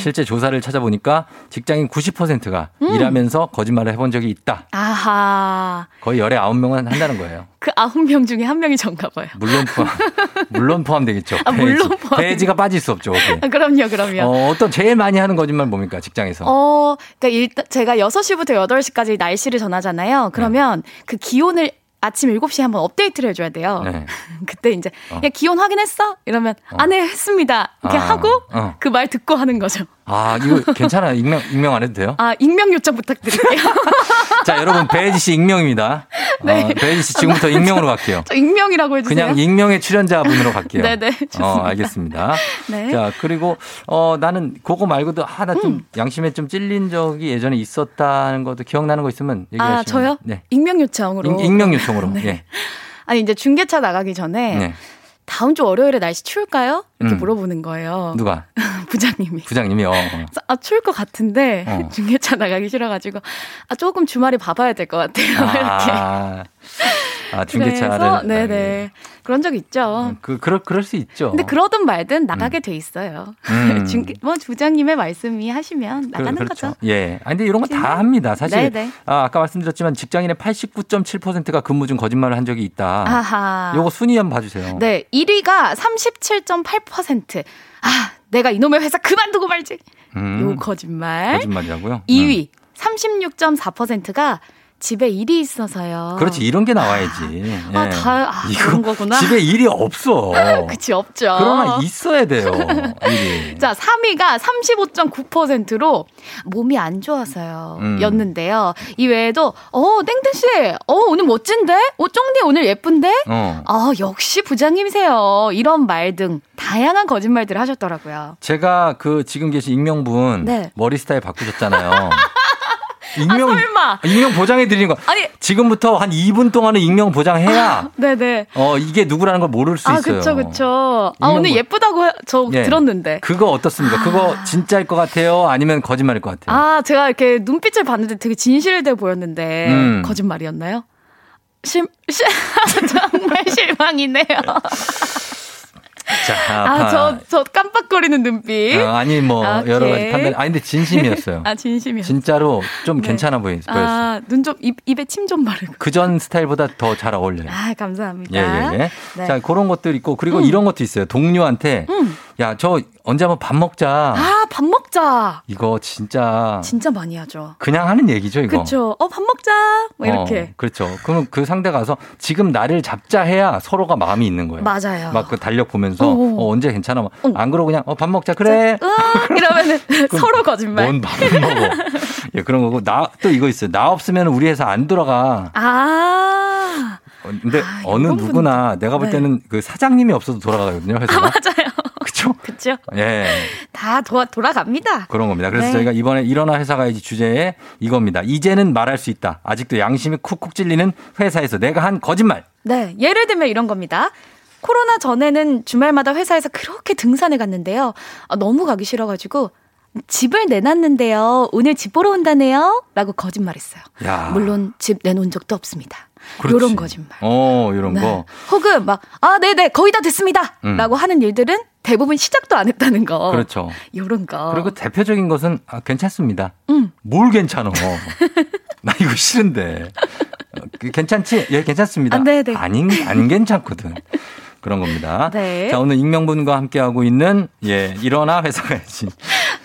네. 실제 조사를 찾아보니까 직장인 90%가 음. 일하면서 거짓말을 해본 적이 있다. 아하. 거의 열에 아홉 명은 한다는 거예요. 그 아홉 명 중에 한 명이 전가 봐요. 물론 포함, 물론 포함되겠죠. 아, 물론 배지. 포함. 배지가 빠질 수 없죠. 아, 그럼요, 그럼요. 어, 어떤 제일 많이 하는 거짓말 뭡니까 직장에서? 어, 그러니까 일단 제가 6시부터 8시까지 날씨를 전하잖아요. 그러면 그 기온을 아침 7시에 한번 업데이트를 해줘야 돼요. 네. 그때 이제, 어. 야, 기온 확인했어? 이러면, 아, 네, 했습니다. 이렇게 아, 하고, 어. 그말 듣고 하는 거죠. 아 이거 괜찮아요. 익명 익명 안 해도 돼요? 아, 익명 요청 부탁드릴게요. 자 여러분 배지 씨 익명입니다. 네. 어, 배지 씨 지금부터 익명으로 갈게요. 저 익명이라고 해주세요. 그냥 익명의 출연자분으로 갈게요. 네네, 좋습니다. 어, 알겠습니다. 네. 자, 그리고, 어, 나는 그거 말고도 하나 좀 음. 양심에 좀 찔린 적이 예전에 있었다는 것도 기억나는 거 있으면 얘기하시면. 아, 저요? 네. 익명 요청으로. 익- 익명 요청으로. 네. 예. 아니, 이제 중계차 나가기 전에, 네. 다음 주 월요일에 날씨 추울까요? 이렇게 음. 물어보는 거예요. 누가? 부장님이. 부장님이, 어. 아, 추울 것 같은데, 어. 중계차 나가기 싫어가지고, 아, 조금 주말에 봐봐야 될 것 같아요. 이렇게. 아, 아, 중계차를. 그래서, 네네. 그런 적 있죠. 그, 그럴, 그럴 수 있죠. 근데 그러든 말든 나가게 돼 있어요. 음. 중계, 뭐, 부장님의 말씀이 하시면 나가는 그, 그렇죠. 거죠. 예. 아, 근데 이런 거 다 합니다. 사실. 네네. 아, 아까 말씀드렸지만 직장인의 89.7%가 근무 중 거짓말을 한 적이 있다. 아하. 요거 순위 한번 봐주세요. 네, 1위가 37.8%. 아, 내가 이놈의 회사 그만두고 말지. 음, 요 거짓말. 거짓말이라고요? 2위 36.4%가 집에 일이 있어서요. 음. 그렇지 이런 게 나와야지. 아, 예. 다, 아, 이거 그런 거구나. 집에 일이 없어. 그치, 없죠. 그러나 있어야 돼요. 일이. 자, 3위가 35.9%로 몸이 안 좋아서요. 음. 였는데요. 이 외에도, 어, 땡땡 씨, 어, 오늘 멋진데? 어, 쫑디 오늘 예쁜데? 어. 아, 역시 부장님이세요. 이런 말 등 다양한 거짓말들을 하셨더라고요. 제가 그 지금 계신 익명분 네. 머리 스타일 바꾸셨잖아요. 익명 아, 설마. 익명 보장해 드리는 거. 아니. 지금부터 한 2분 동안은 익명 보장해야 네네. 어 이게 누구라는 걸 모를 수 아, 있어요. 그쵸, 그쵸. 아, 익명 오늘 보- 예쁘다고 해- 저 예. 들었는데. 그거 어떻습니까? 그거 진짜일 것 같아요? 아니면 거짓말일 것 같아요? 아, 제가 이렇게 눈빛을 봤는데 되게 진실돼 보였는데, 음. 거짓말이었나요? 실, 실, 정말 실망이네요. 자, 아, 파- 저, 저 깜빡거리는 눈빛. 어, 아니 뭐 오케이. 여러 가지 판단. 아니 근데 진심이었어요. 아, 진심이요. 진짜로 좀 네. 괜찮아 보였, 어요 아, 눈 좀, 입, 입에 침 좀 바르고. 그전 스타일보다 더 잘 어울려요. 아, 감사합니다. 예, 예, 예. 네. 자, 그런 것들 있고, 그리고 음. 이런 것도 있어요. 동료한테, 음. 야, 저 언제 한번 밥 먹자. 아, 밥 먹자. 이거 진짜 진짜 많이 하죠. 그냥 하는 얘기죠, 이거. 그쵸. 어, 밥 먹자. 뭐 이렇게. 어, 그렇죠. 그러면 그 상대 가서 지금 나를 잡자 해야 서로가 마음이 있는 거예요. 맞아요. 막 그 달력 보면서 어, 어, 언제 괜찮아. 막안 그러고 그냥 어, 밥 먹자. 그래. 으, 이러면은 서로 거짓말. 뭔 밥을 먹어. 예, 그런 거고. 나 또 이거 있어요. 나 없으면 우리 회사 안 돌아가. 아. 어, 근데 어느 누구나 내가 볼 네. 때는 그 사장님이 없어도 돌아가거든요, 회사가. 맞아 요. 그쵸? 그쵸. 예. 다 도, 돌아갑니다. 그런 겁니다. 그래서 네. 저희가 이번에 일어나 회사 가야지 주제에 이겁니다. 이제는 말할 수 있다. 아직도 양심이 쿡쿡 찔리는 회사에서 내가 한 거짓말. 네. 예를 들면 이런 겁니다. 코로나 전에는 주말마다 회사에서 그렇게 등산을 갔는데요. 아, 너무 가기 싫어가지고 집을 내놨는데요. 오늘 집 보러 온다네요. 라고 거짓말했어요. 야. 물론 집 내놓은 적도 없습니다. 그렇지. 요런 거짓말. 어, 이런 네. 거. 혹은 막, 아, 네네, 거의 다 됐습니다. 음. 라고 하는 일들은 대부분 시작도 안 했다는 거. 그렇죠. 요런 거. 그리고 대표적인 것은 아, 괜찮습니다. 음. 뭘 괜찮어? 나 이거 싫은데. 어, 그 괜찮지? 예, 괜찮습니다. 아, 네네. 아닌 안 괜찮거든. 그런 겁니다. 네. 자, 오늘 익명분과 함께하고 있는 예, 일어나 회사 가야지.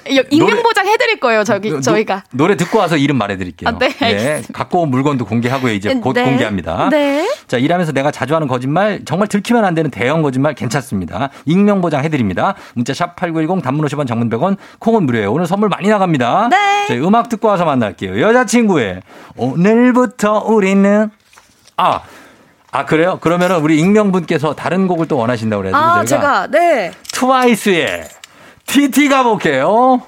익명 보장 해드릴 거예요, 저기, 노- 저희가. 노래 듣고 와서 이름 말해드릴게요. 아, 네, 알겠습니다. 갖고 온 물건도 공개하고요. 이제 곧 네. 공개합니다. 네. 자, 일하면서 내가 자주 하는 거짓말, 정말 들키면 안 되는 대형 거짓말 괜찮습니다. 익명 보장 해드립니다. 문자 샵8910 단문 50원 장문 100원 콩은 무료예요. 오늘 선물 많이 나갑니다. 네. 저희 음악 듣고 와서 만날게요. 여자친구의 오늘부터 우리는 아, 아 그래요? 그러면은 우리 익명분께서 다른 곡을 또 원하신다고 그래서 아, 저희가 제가, 네. 트와이스의 TT 가볼게요.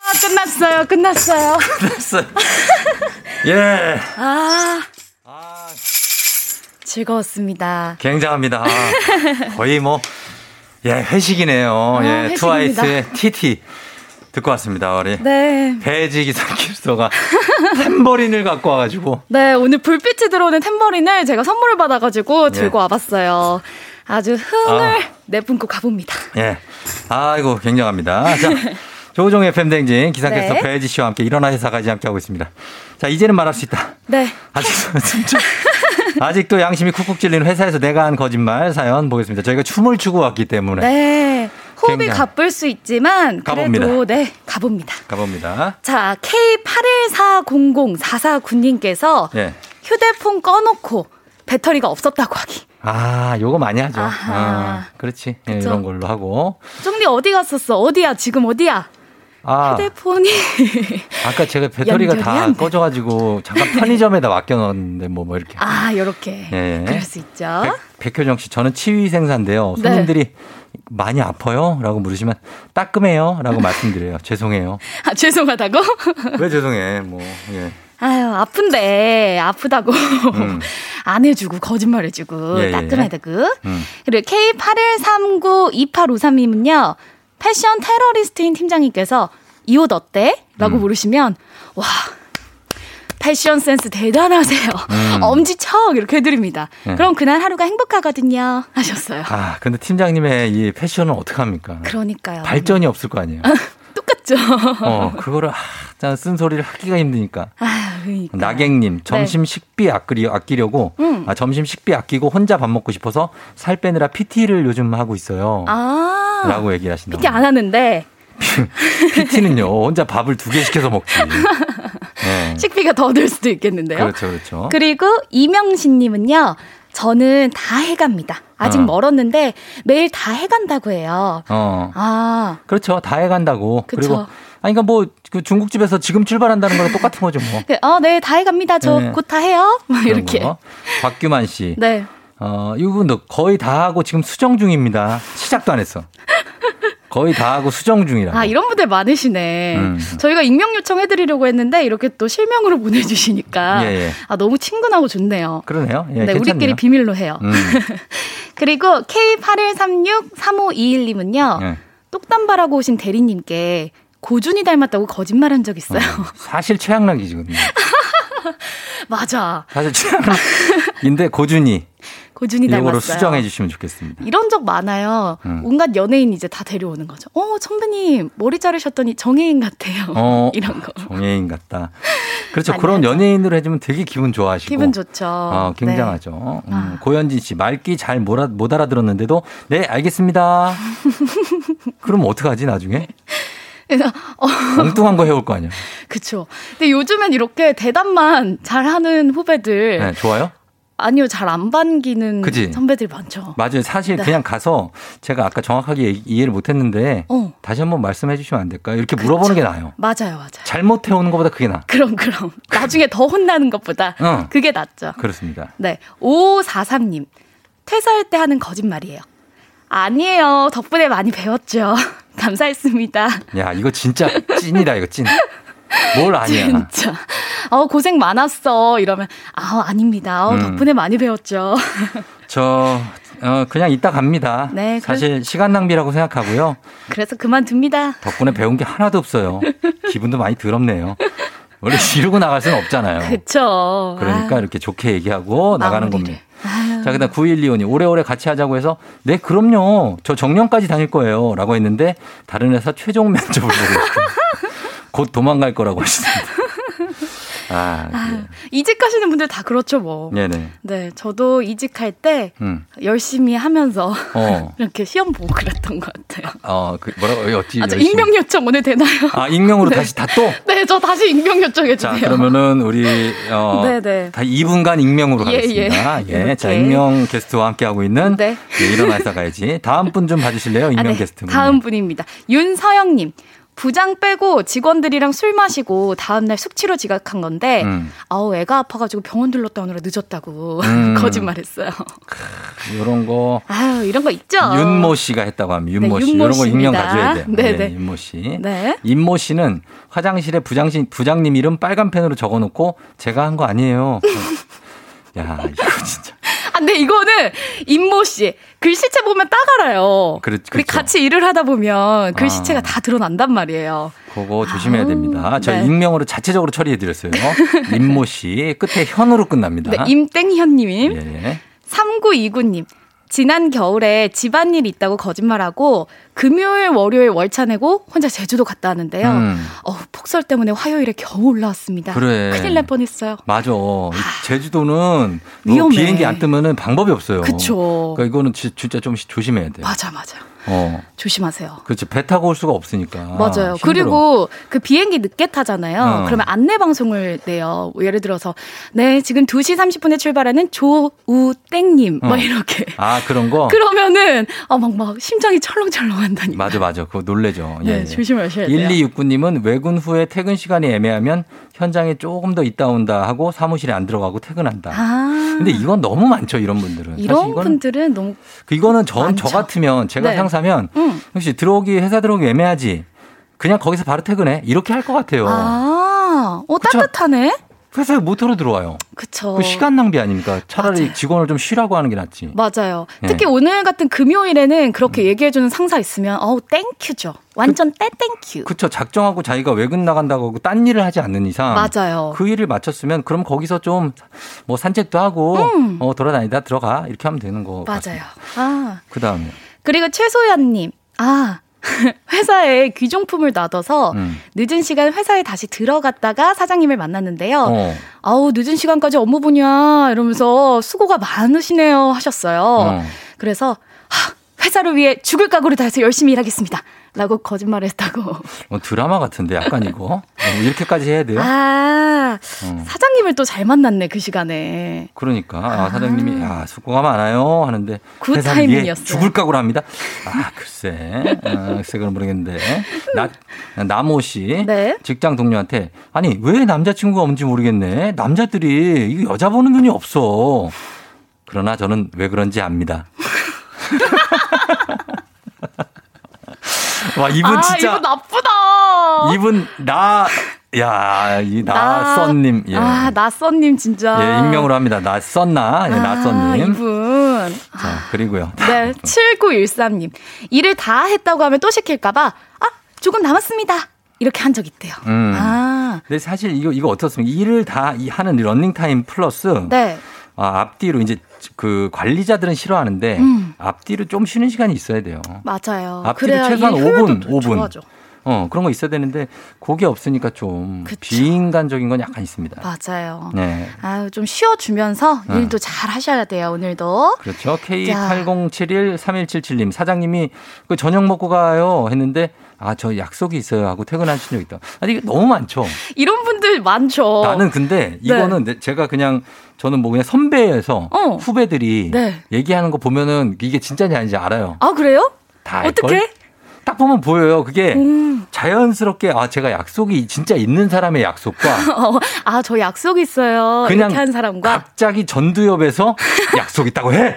아, 끝났어요, 끝났어요. 됐어요. 예. 아. 즐거웠습니다. 굉장합니다. 아, 거의 뭐, 예, 회식이네요. 아, 예, 회식입니다. 트와이스의 TT. 듣고 왔습니다, 우리. 네. 배지 기사 길서가 탬버린을 갖고 와가지고. 네, 오늘 불빛이 들어오는 탬버린을 제가 선물을 받아가지고 네. 들고 와봤어요. 아주 흥을 아. 내뿜고 가봅니다. 예. 아이고, 굉장합니다. 자, 조종의 팬댕진 기상캐스터 네. 배지 씨와 함께 일어나 회사까지 함께 하고 있습니다. 자, 이제는 말할 수 있다. 네. 아직, 진짜. 아직도 양심이 쿡쿡 찔리는 회사에서 내가 한 거짓말 사연 보겠습니다. 저희가 춤을 추고 왔기 때문에. 네. 호흡이 가쁠 수 있지만 그래도 가봅니다. 네 가봅니다. 가봅니다. 자 K81400409님께서 예. 휴대폰 꺼놓고 배터리가 없었다고 하기. 아, 요거 많이 하죠. 아하. 아, 그렇지. 예, 그쵸. 이런 걸로 하고. 쫑디 어디 갔었어? 어디야? 지금 어디야? 아, 휴대폰이 아까 제가 배터리가 다. 꺼져가지고 잠깐 편의점에다 맡겨놨는데 뭐, 뭐 이렇게. 아 요렇게 예. 그럴 수 있죠. 백, 백효정 씨, 저는 치위 생사인데요. 네. 손님들이 많이 아파요? 라고 물으시면 따끔해요? 라고 말씀드려요. 죄송해요. 아 죄송하다고? 왜 죄송해? 뭐, 예. 아유 아픈데 아프다고 음. 안 해주고 거짓말해주고 예, 예. 따끔하다고. 음. 그리고 K81392853님은요 패션 테러리스트인 팀장님께서 이 옷 어때? 라고 음. 물으시면 와 패션 센스 대단하세요. 음. 엄지척 이렇게 해드립니다. 네. 그럼 그날 하루가 행복하거든요. 하셨어요. 아, 근데 팀장님의 이 패션은 어떡합니까? 그러니까요. 발전이 없을 거 아니에요. 똑같죠. 어, 그거를, 아, 짠, 쓴소리를 하기가 힘드니까. 아, 그러니까. 나객님 점심 식비 아끼려, 아끼려고 음. 아, 점심 식비 아끼고 혼자 밥 먹고 싶어서 살 빼느라 PT를 요즘 하고 있어요. 아. 라고 얘기를 하신다. PT 안 하는데 PT는요 혼자 밥을 두 개 시켜서 먹지. 네. 식비가 더 들 수도 있겠는데요. 그렇죠, 그렇죠. 그리고 이명신님은요. 저는 다 해갑니다. 아직 어. 멀었는데 매일 다 해간다고 해요. 어, 아, 그렇죠. 다 해간다고. 그쵸. 그리고 아니 그러니까 뭐 그 중국집에서 지금 출발한다는 거랑 똑같은 거죠, 뭐. 그, 어, 네, 다 해갑니다. 저 네. 곧다 해요. 막 그런 이렇게. 거. 박규만 씨. 네. 어, 이분도 거의 다 하고 지금 수정 중입니다. 시작도 안 했어. 거의 다 하고 수정 중이라. 아, 이런 분들 많으시네. 음. 저희가 익명 요청해드리려고 했는데 이렇게 또 실명으로 보내주시니까. 예, 예. 아, 너무 친근하고 좋네요. 그러네요. 예, 네, 괜찮네요. 우리끼리 비밀로 해요. 음. 그리고 K81363521님은요. 예. 똑단발하고 오신 대리님께 고준이 닮았다고 거짓말 한 적 있어요. 사실 최양락이거든요. 맞아. 사실 최양락인데 고준이 고준이 이거로 닮았어요. 수정해 주시면 좋겠습니다. 이런 적 많아요. 음. 온갖 연예인 이제 다 데려오는 거죠. 어, 선배님 머리 자르셨더니 정혜인 같아요. 어, 이런 거. 정예인 같다. 그렇죠. 많이 그런. 연예인으로 해주면 되게 기분 좋아하시고. 기분 좋죠. 어, 굉장하죠. 네. 음, 아. 고현진 씨, 말귀 잘 못, 알아- 못 알아들었는데도, 네, 알겠습니다. 그럼 어떡하지, 나중에? 어, 엉뚱한 거 해올 거 아니야. 그쵸. 근데 요즘엔 이렇게 대답만 잘하는 후배들 네, 좋아요? 아니요 잘 안 반기는 그지? 선배들 많죠. 맞아요. 사실 네. 그냥 가서 제가 아까 정확하게 이해를 못 했는데, 어. 다시 한번 말씀해 주시면 안 될까요? 이렇게 물어보는 게 나아요. 맞아요, 맞아요. 잘못해 오는 것보다 그게 나아. 그럼 그럼 나중에 더 혼나는 것보다 어. 그게 낫죠. 그렇습니다. 네. 5543님. 퇴사할 때 하는 거짓말이에요. 아니에요. 덕분에 많이 배웠죠. 감사했습니다. 야, 이거 진짜 찐이다, 이거 찐. 뭘 아니야. 진짜. 어, 고생 많았어. 이러면, 아, 아닙니다. 어, 음. 덕분에 많이 배웠죠. 저, 어, 그냥 이따 갑니다. 네, 사실 시간 낭비라고 생각하고요. 그래서 그만둡니다. 덕분에 배운 게 하나도 없어요. 기분도 많이 더럽네요. 원래 지르고 나갈 수는 없잖아요. 그쵸. 그러니까 아유, 이렇게 좋게 얘기하고 나가는. 겁니다. 자, 그다음 9125님, 오래오래 같이 하자고 해서, 네, 그럼요. 저 정년까지 다닐 거예요. 라고 했는데, 다른 회사 최종 면접을 보고. 곧 도망갈 거라고 하시습니다 아, 아, 이직하시는 분들 다 그렇죠, 뭐. 네네. 네, 저도 이직할 때 음. 열심히 하면서 어. 이렇게 시험 보고 그랬던 것 같아요. 어, 그 뭐라고 어찌 아, 저 열심히- 익명 요청 오늘 되나요? 아, 익명으로 네. 다시 다 또? 네, 저 다시 익명 요청해 자, 주세요. 그러면은 우리 어, 네네. 다 2분간 익명으로 예, 가겠습니다. 예, 이렇게. 자, 익명 게스트와 함께 하고 있는 네. 예, 일어나서 가야지. 다음 분 좀 봐주실래요? 익명 아, 네. 게스트 분. 다음 분입니다. 윤서영님. 부장 빼고 직원들이랑 술 마시고 다음날 숙취로 지각한 건데 음. 아우 애가 아파가지고 병원 들렀다 오느라 늦었다고 음. 거짓말했어요. 이런 거 아유 이런 거 있죠. 윤모 씨가 했다고 합니다. 윤모 네, 씨. 윤모 이런 거 익명. 가져야 돼요. 네, 네, 네. 윤모 씨. 네. 임모 씨는 화장실에 부장님, 부장님 이름 빨간 펜으로 적어놓고 제가 한 거 아니에요. 야, 이거 진짜. 아, 근데 이거는 임모 씨 글씨체 보면 딱 알아요. 그렇- 우리 그렇죠. 같이 일을 하다 보면 글씨체가 아. 다 드러난단 말이에요. 그거 조심해야 됩니다. 저 네. 익명으로 자체적으로 처리해드렸어요. 임모 씨. 끝에 현으로 끝납니다. 네, 임땡현님. 예. 3929님. 지난 겨울에 집안일 있다고 거짓말하고 금요일 월요일 월차 내고 혼자 제주도 갔다 왔는데요. 음. 어, 폭설 때문에 화요일에 겨우 올라왔습니다. 그래. 큰일 날 뻔했어요. 맞아. 이 제주도는 뭐 위험해. 비행기 안 뜨면은 방법이 없어요. 그쵸. 그러니까 이거는 지- 진짜 좀 조심해야 돼요. 맞아, 맞아. 어. 조심하세요. 그렇지. 배 타고 올 수가 없으니까. 맞아요. 힘들어. 그리고 그 비행기 늦게 타잖아요. 어. 그러면 안내 방송을 내요. 예를 들어서 네 지금 2시 30분에 출발하는 조우땡 님 어. 막 이렇게. 아, 그런 거? 그러면은 아 막 막 심장이 철렁철렁한다니. 맞아, 맞아. 그거 놀래죠. 네, 조심하셔야 돼요. 1269 님은 외근 후에 퇴근 시간이 애매하면 현장에 조금 더 있다 온다 하고 사무실에 안 들어가고 퇴근한다. 아. 근데 이건 너무 많죠, 이런 분들은. 사실 이런 분들은 너무 그 이거는 저. 저 같으면 제가 네. 상사면 음. 혹시 들어오기 회사 들어오기 애매하지. 그냥 거기서 바로 퇴근해. 이렇게 할 것 같아요. 아, 어 따뜻하네. 회사에 뭐 하러 들어와요. 그쵸. 그 시간 낭비 아닙니까? 차라리 직원을 좀 쉬라고 하는 게 낫지. 맞아요. 네. 특히 오늘 같은 금요일에는 그렇게 얘기해주는 상사 있으면 어우 thank you죠. 완전 떼thank you. 그쵸. 작정하고 자기가 외근 나간다고 하고 딴 일을 하지 않는 이상. 맞아요. 그 일을 마쳤으면 그럼 거기서 좀 뭐 산책도 하고 음. 어, 돌아다니다 들어가. 이렇게 하면 되는 거. 맞아요. 아그 다음에. 그리고 최소연님. 아 회사에 귀중품을 놔둬서 음. 늦은 시간 회사에 다시 들어갔다가 사장님을 만났는데요. 어. 아우 늦은 시간까지 업무 보냐 이러면서 수고가 많으시네요 하셨어요. 어. 그래서 하, 회사를 위해 죽을 각오를 다해서 열심히 일하겠습니다. 라고 거짓말했다고. 어, 드라마 같은데 약간 이거. 어, 이렇게까지 해야 돼요? 아 어. 사장님을 또 잘 만났네 그 시간에. 그러니까 아, 사장님이 야 수고가 많아요 하는데 good 회사를 위해 타이밍이었어요. 죽을 각오를 합니다. 아 글쎄, 아, 글쎄 그건 모르겠는데 나 남호 씨 네. 직장 동료한테 아니 왜 남자친구가 없는지 모르겠네. 남자들이 이거 여자 보는 눈이 없어. 그러나 저는 왜 그런지 압니다. 와 이분 아 진짜 이분 나쁘다. 이분 나 야, 이 나썬님. 예. 아 나썬님 진짜. 예, 익명으로 합니다. 나썬나. 예, 아, 나썬님. 이분. 자, 그리고요. 네, 7913님. 일을 다 했다고 하면 또 시킬까봐, 아, 조금 남았습니다. 이렇게 한 적 있대요. 음. 아, 근데 사실 이거, 이거 어떻습니까? 일을 다 이 하는 런닝타임 플러스. 네. 아, 앞뒤로 이제 그 관리자들은 싫어하는데 음. 앞뒤로 좀 쉬는 시간이 있어야 돼요. 맞아요. 앞뒤로 최소한 일 5분, 효율도 5분. 좋아져. 어, 그런 거 있어야 되는데 그게 없으니까 좀 비인간적인 건 약간 있습니다. 맞아요. 네. 아유, 좀 쉬어주면서 음. 일도 잘 하셔야 돼요, 오늘도. 그렇죠. K80713177님 사장님이 그 저녁 먹고 가요 했는데 아, 저 약속이 있어요 하고 퇴근하신 적 있다. 아니, 이게 너무 많죠. 이런 분들 많죠. 나는 근데 네. 이거는 내- 제가 그냥 저는 뭐 그냥 선배에서 어. 후배들이 네. 얘기하는 거 보면은 이게 진짜인지 아닌지 알아요. 아, 그래요? 어떻게? 딱 보면 보여요. 그게 음. 자연스럽게 아 제가 약속이 진짜 있는 사람의 약속과 어, 아, 저 약속 있어요. 그냥 이렇게 한 사람과. 갑자기 전두엽에서 약속 있다고 해.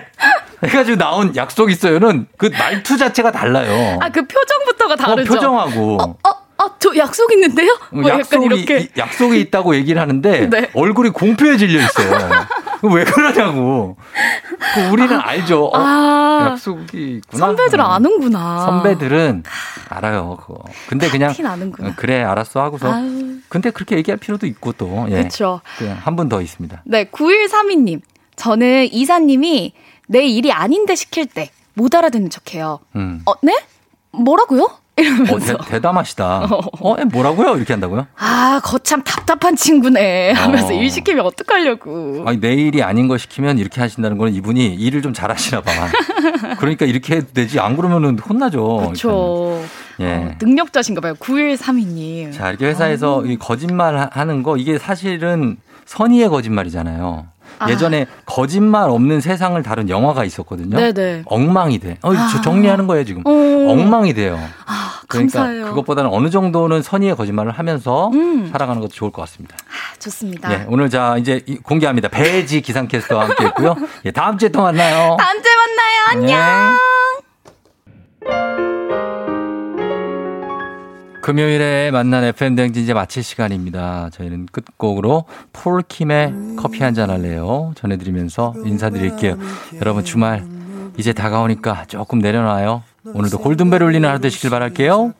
해가지고 나온 약속 있어요는 그 말투 자체가 달라요. 아, 그 표정부터가 어, 다르죠. 표정하고 아, 저 약속 있는데요? 뭐 약간 약속이 이렇게. 이- 약속이 있다고 얘기를 하는데 네. 얼굴이 공표에 질려 있어요. 왜 그러냐고. 그 우리는 알죠. 어, 아. 약속이 있구나. 선배들 음. 아는구나. 선배들은 알아요, 그거. 근데 그냥 티 나는구나. 어, 그래 알았어 하고서. 아유. 근데 그렇게 얘기할 필요도 있고 또. 예. 그냥 한분 더 있습니다. 네, 9132님. 저는 이사님이 내 일이 아닌데 시킬 때 못 알아듣는 척 해요. 음. 어, 네? 뭐라고요? 이러면서. 어, 대, 담하시다 어, 에, 뭐라고요? 이렇게 한다고요? 아, 거참 답답한 친구네. 하면서 어. 일 시키면 어떡하려고. 아니, 내 일이 아닌 거 시키면 이렇게 하신다는 거는 이분이 일을 좀 잘하시나 봐. 그러니까 이렇게 해도 되지. 안 그러면은 혼나죠. 그렇죠. 예. 능력자신가 봐요. 9132님. 자, 이렇게 회사에서 이 거짓말 하- 하는 거 이게 사실은 선의의 거짓말이잖아요. 아. 예전에 거짓말 없는 세상을 다룬 영화가 있었거든요. 네네. 엉망이 돼. 어, 저 아. 정리하는 거예요, 지금. 어. 엉망이 돼요. 그러니까 감사해요. 그것보다는 어느 정도는 선의의 거짓말을 하면서 음. 살아가는 것도 좋을 것 같습니다. 좋습니다. 예, 오늘 자, 이제 이- 공개합니다. 배지 기상캐스터와 함께 했고요. 예, 다음 주에 또 만나요. 다음 주에 만나요. 안녕. 금요일에 만난 FM 댕진 이제 마칠 시간입니다. 저희는 끝곡으로 폴킴의 커피 한 잔 할래요. 전해드리면서 인사드릴게요. 여러분 주말 이제 다가오니까 조금 내려놔요. 오늘도 골든벨 울리는 하루 되시길 바랄게요.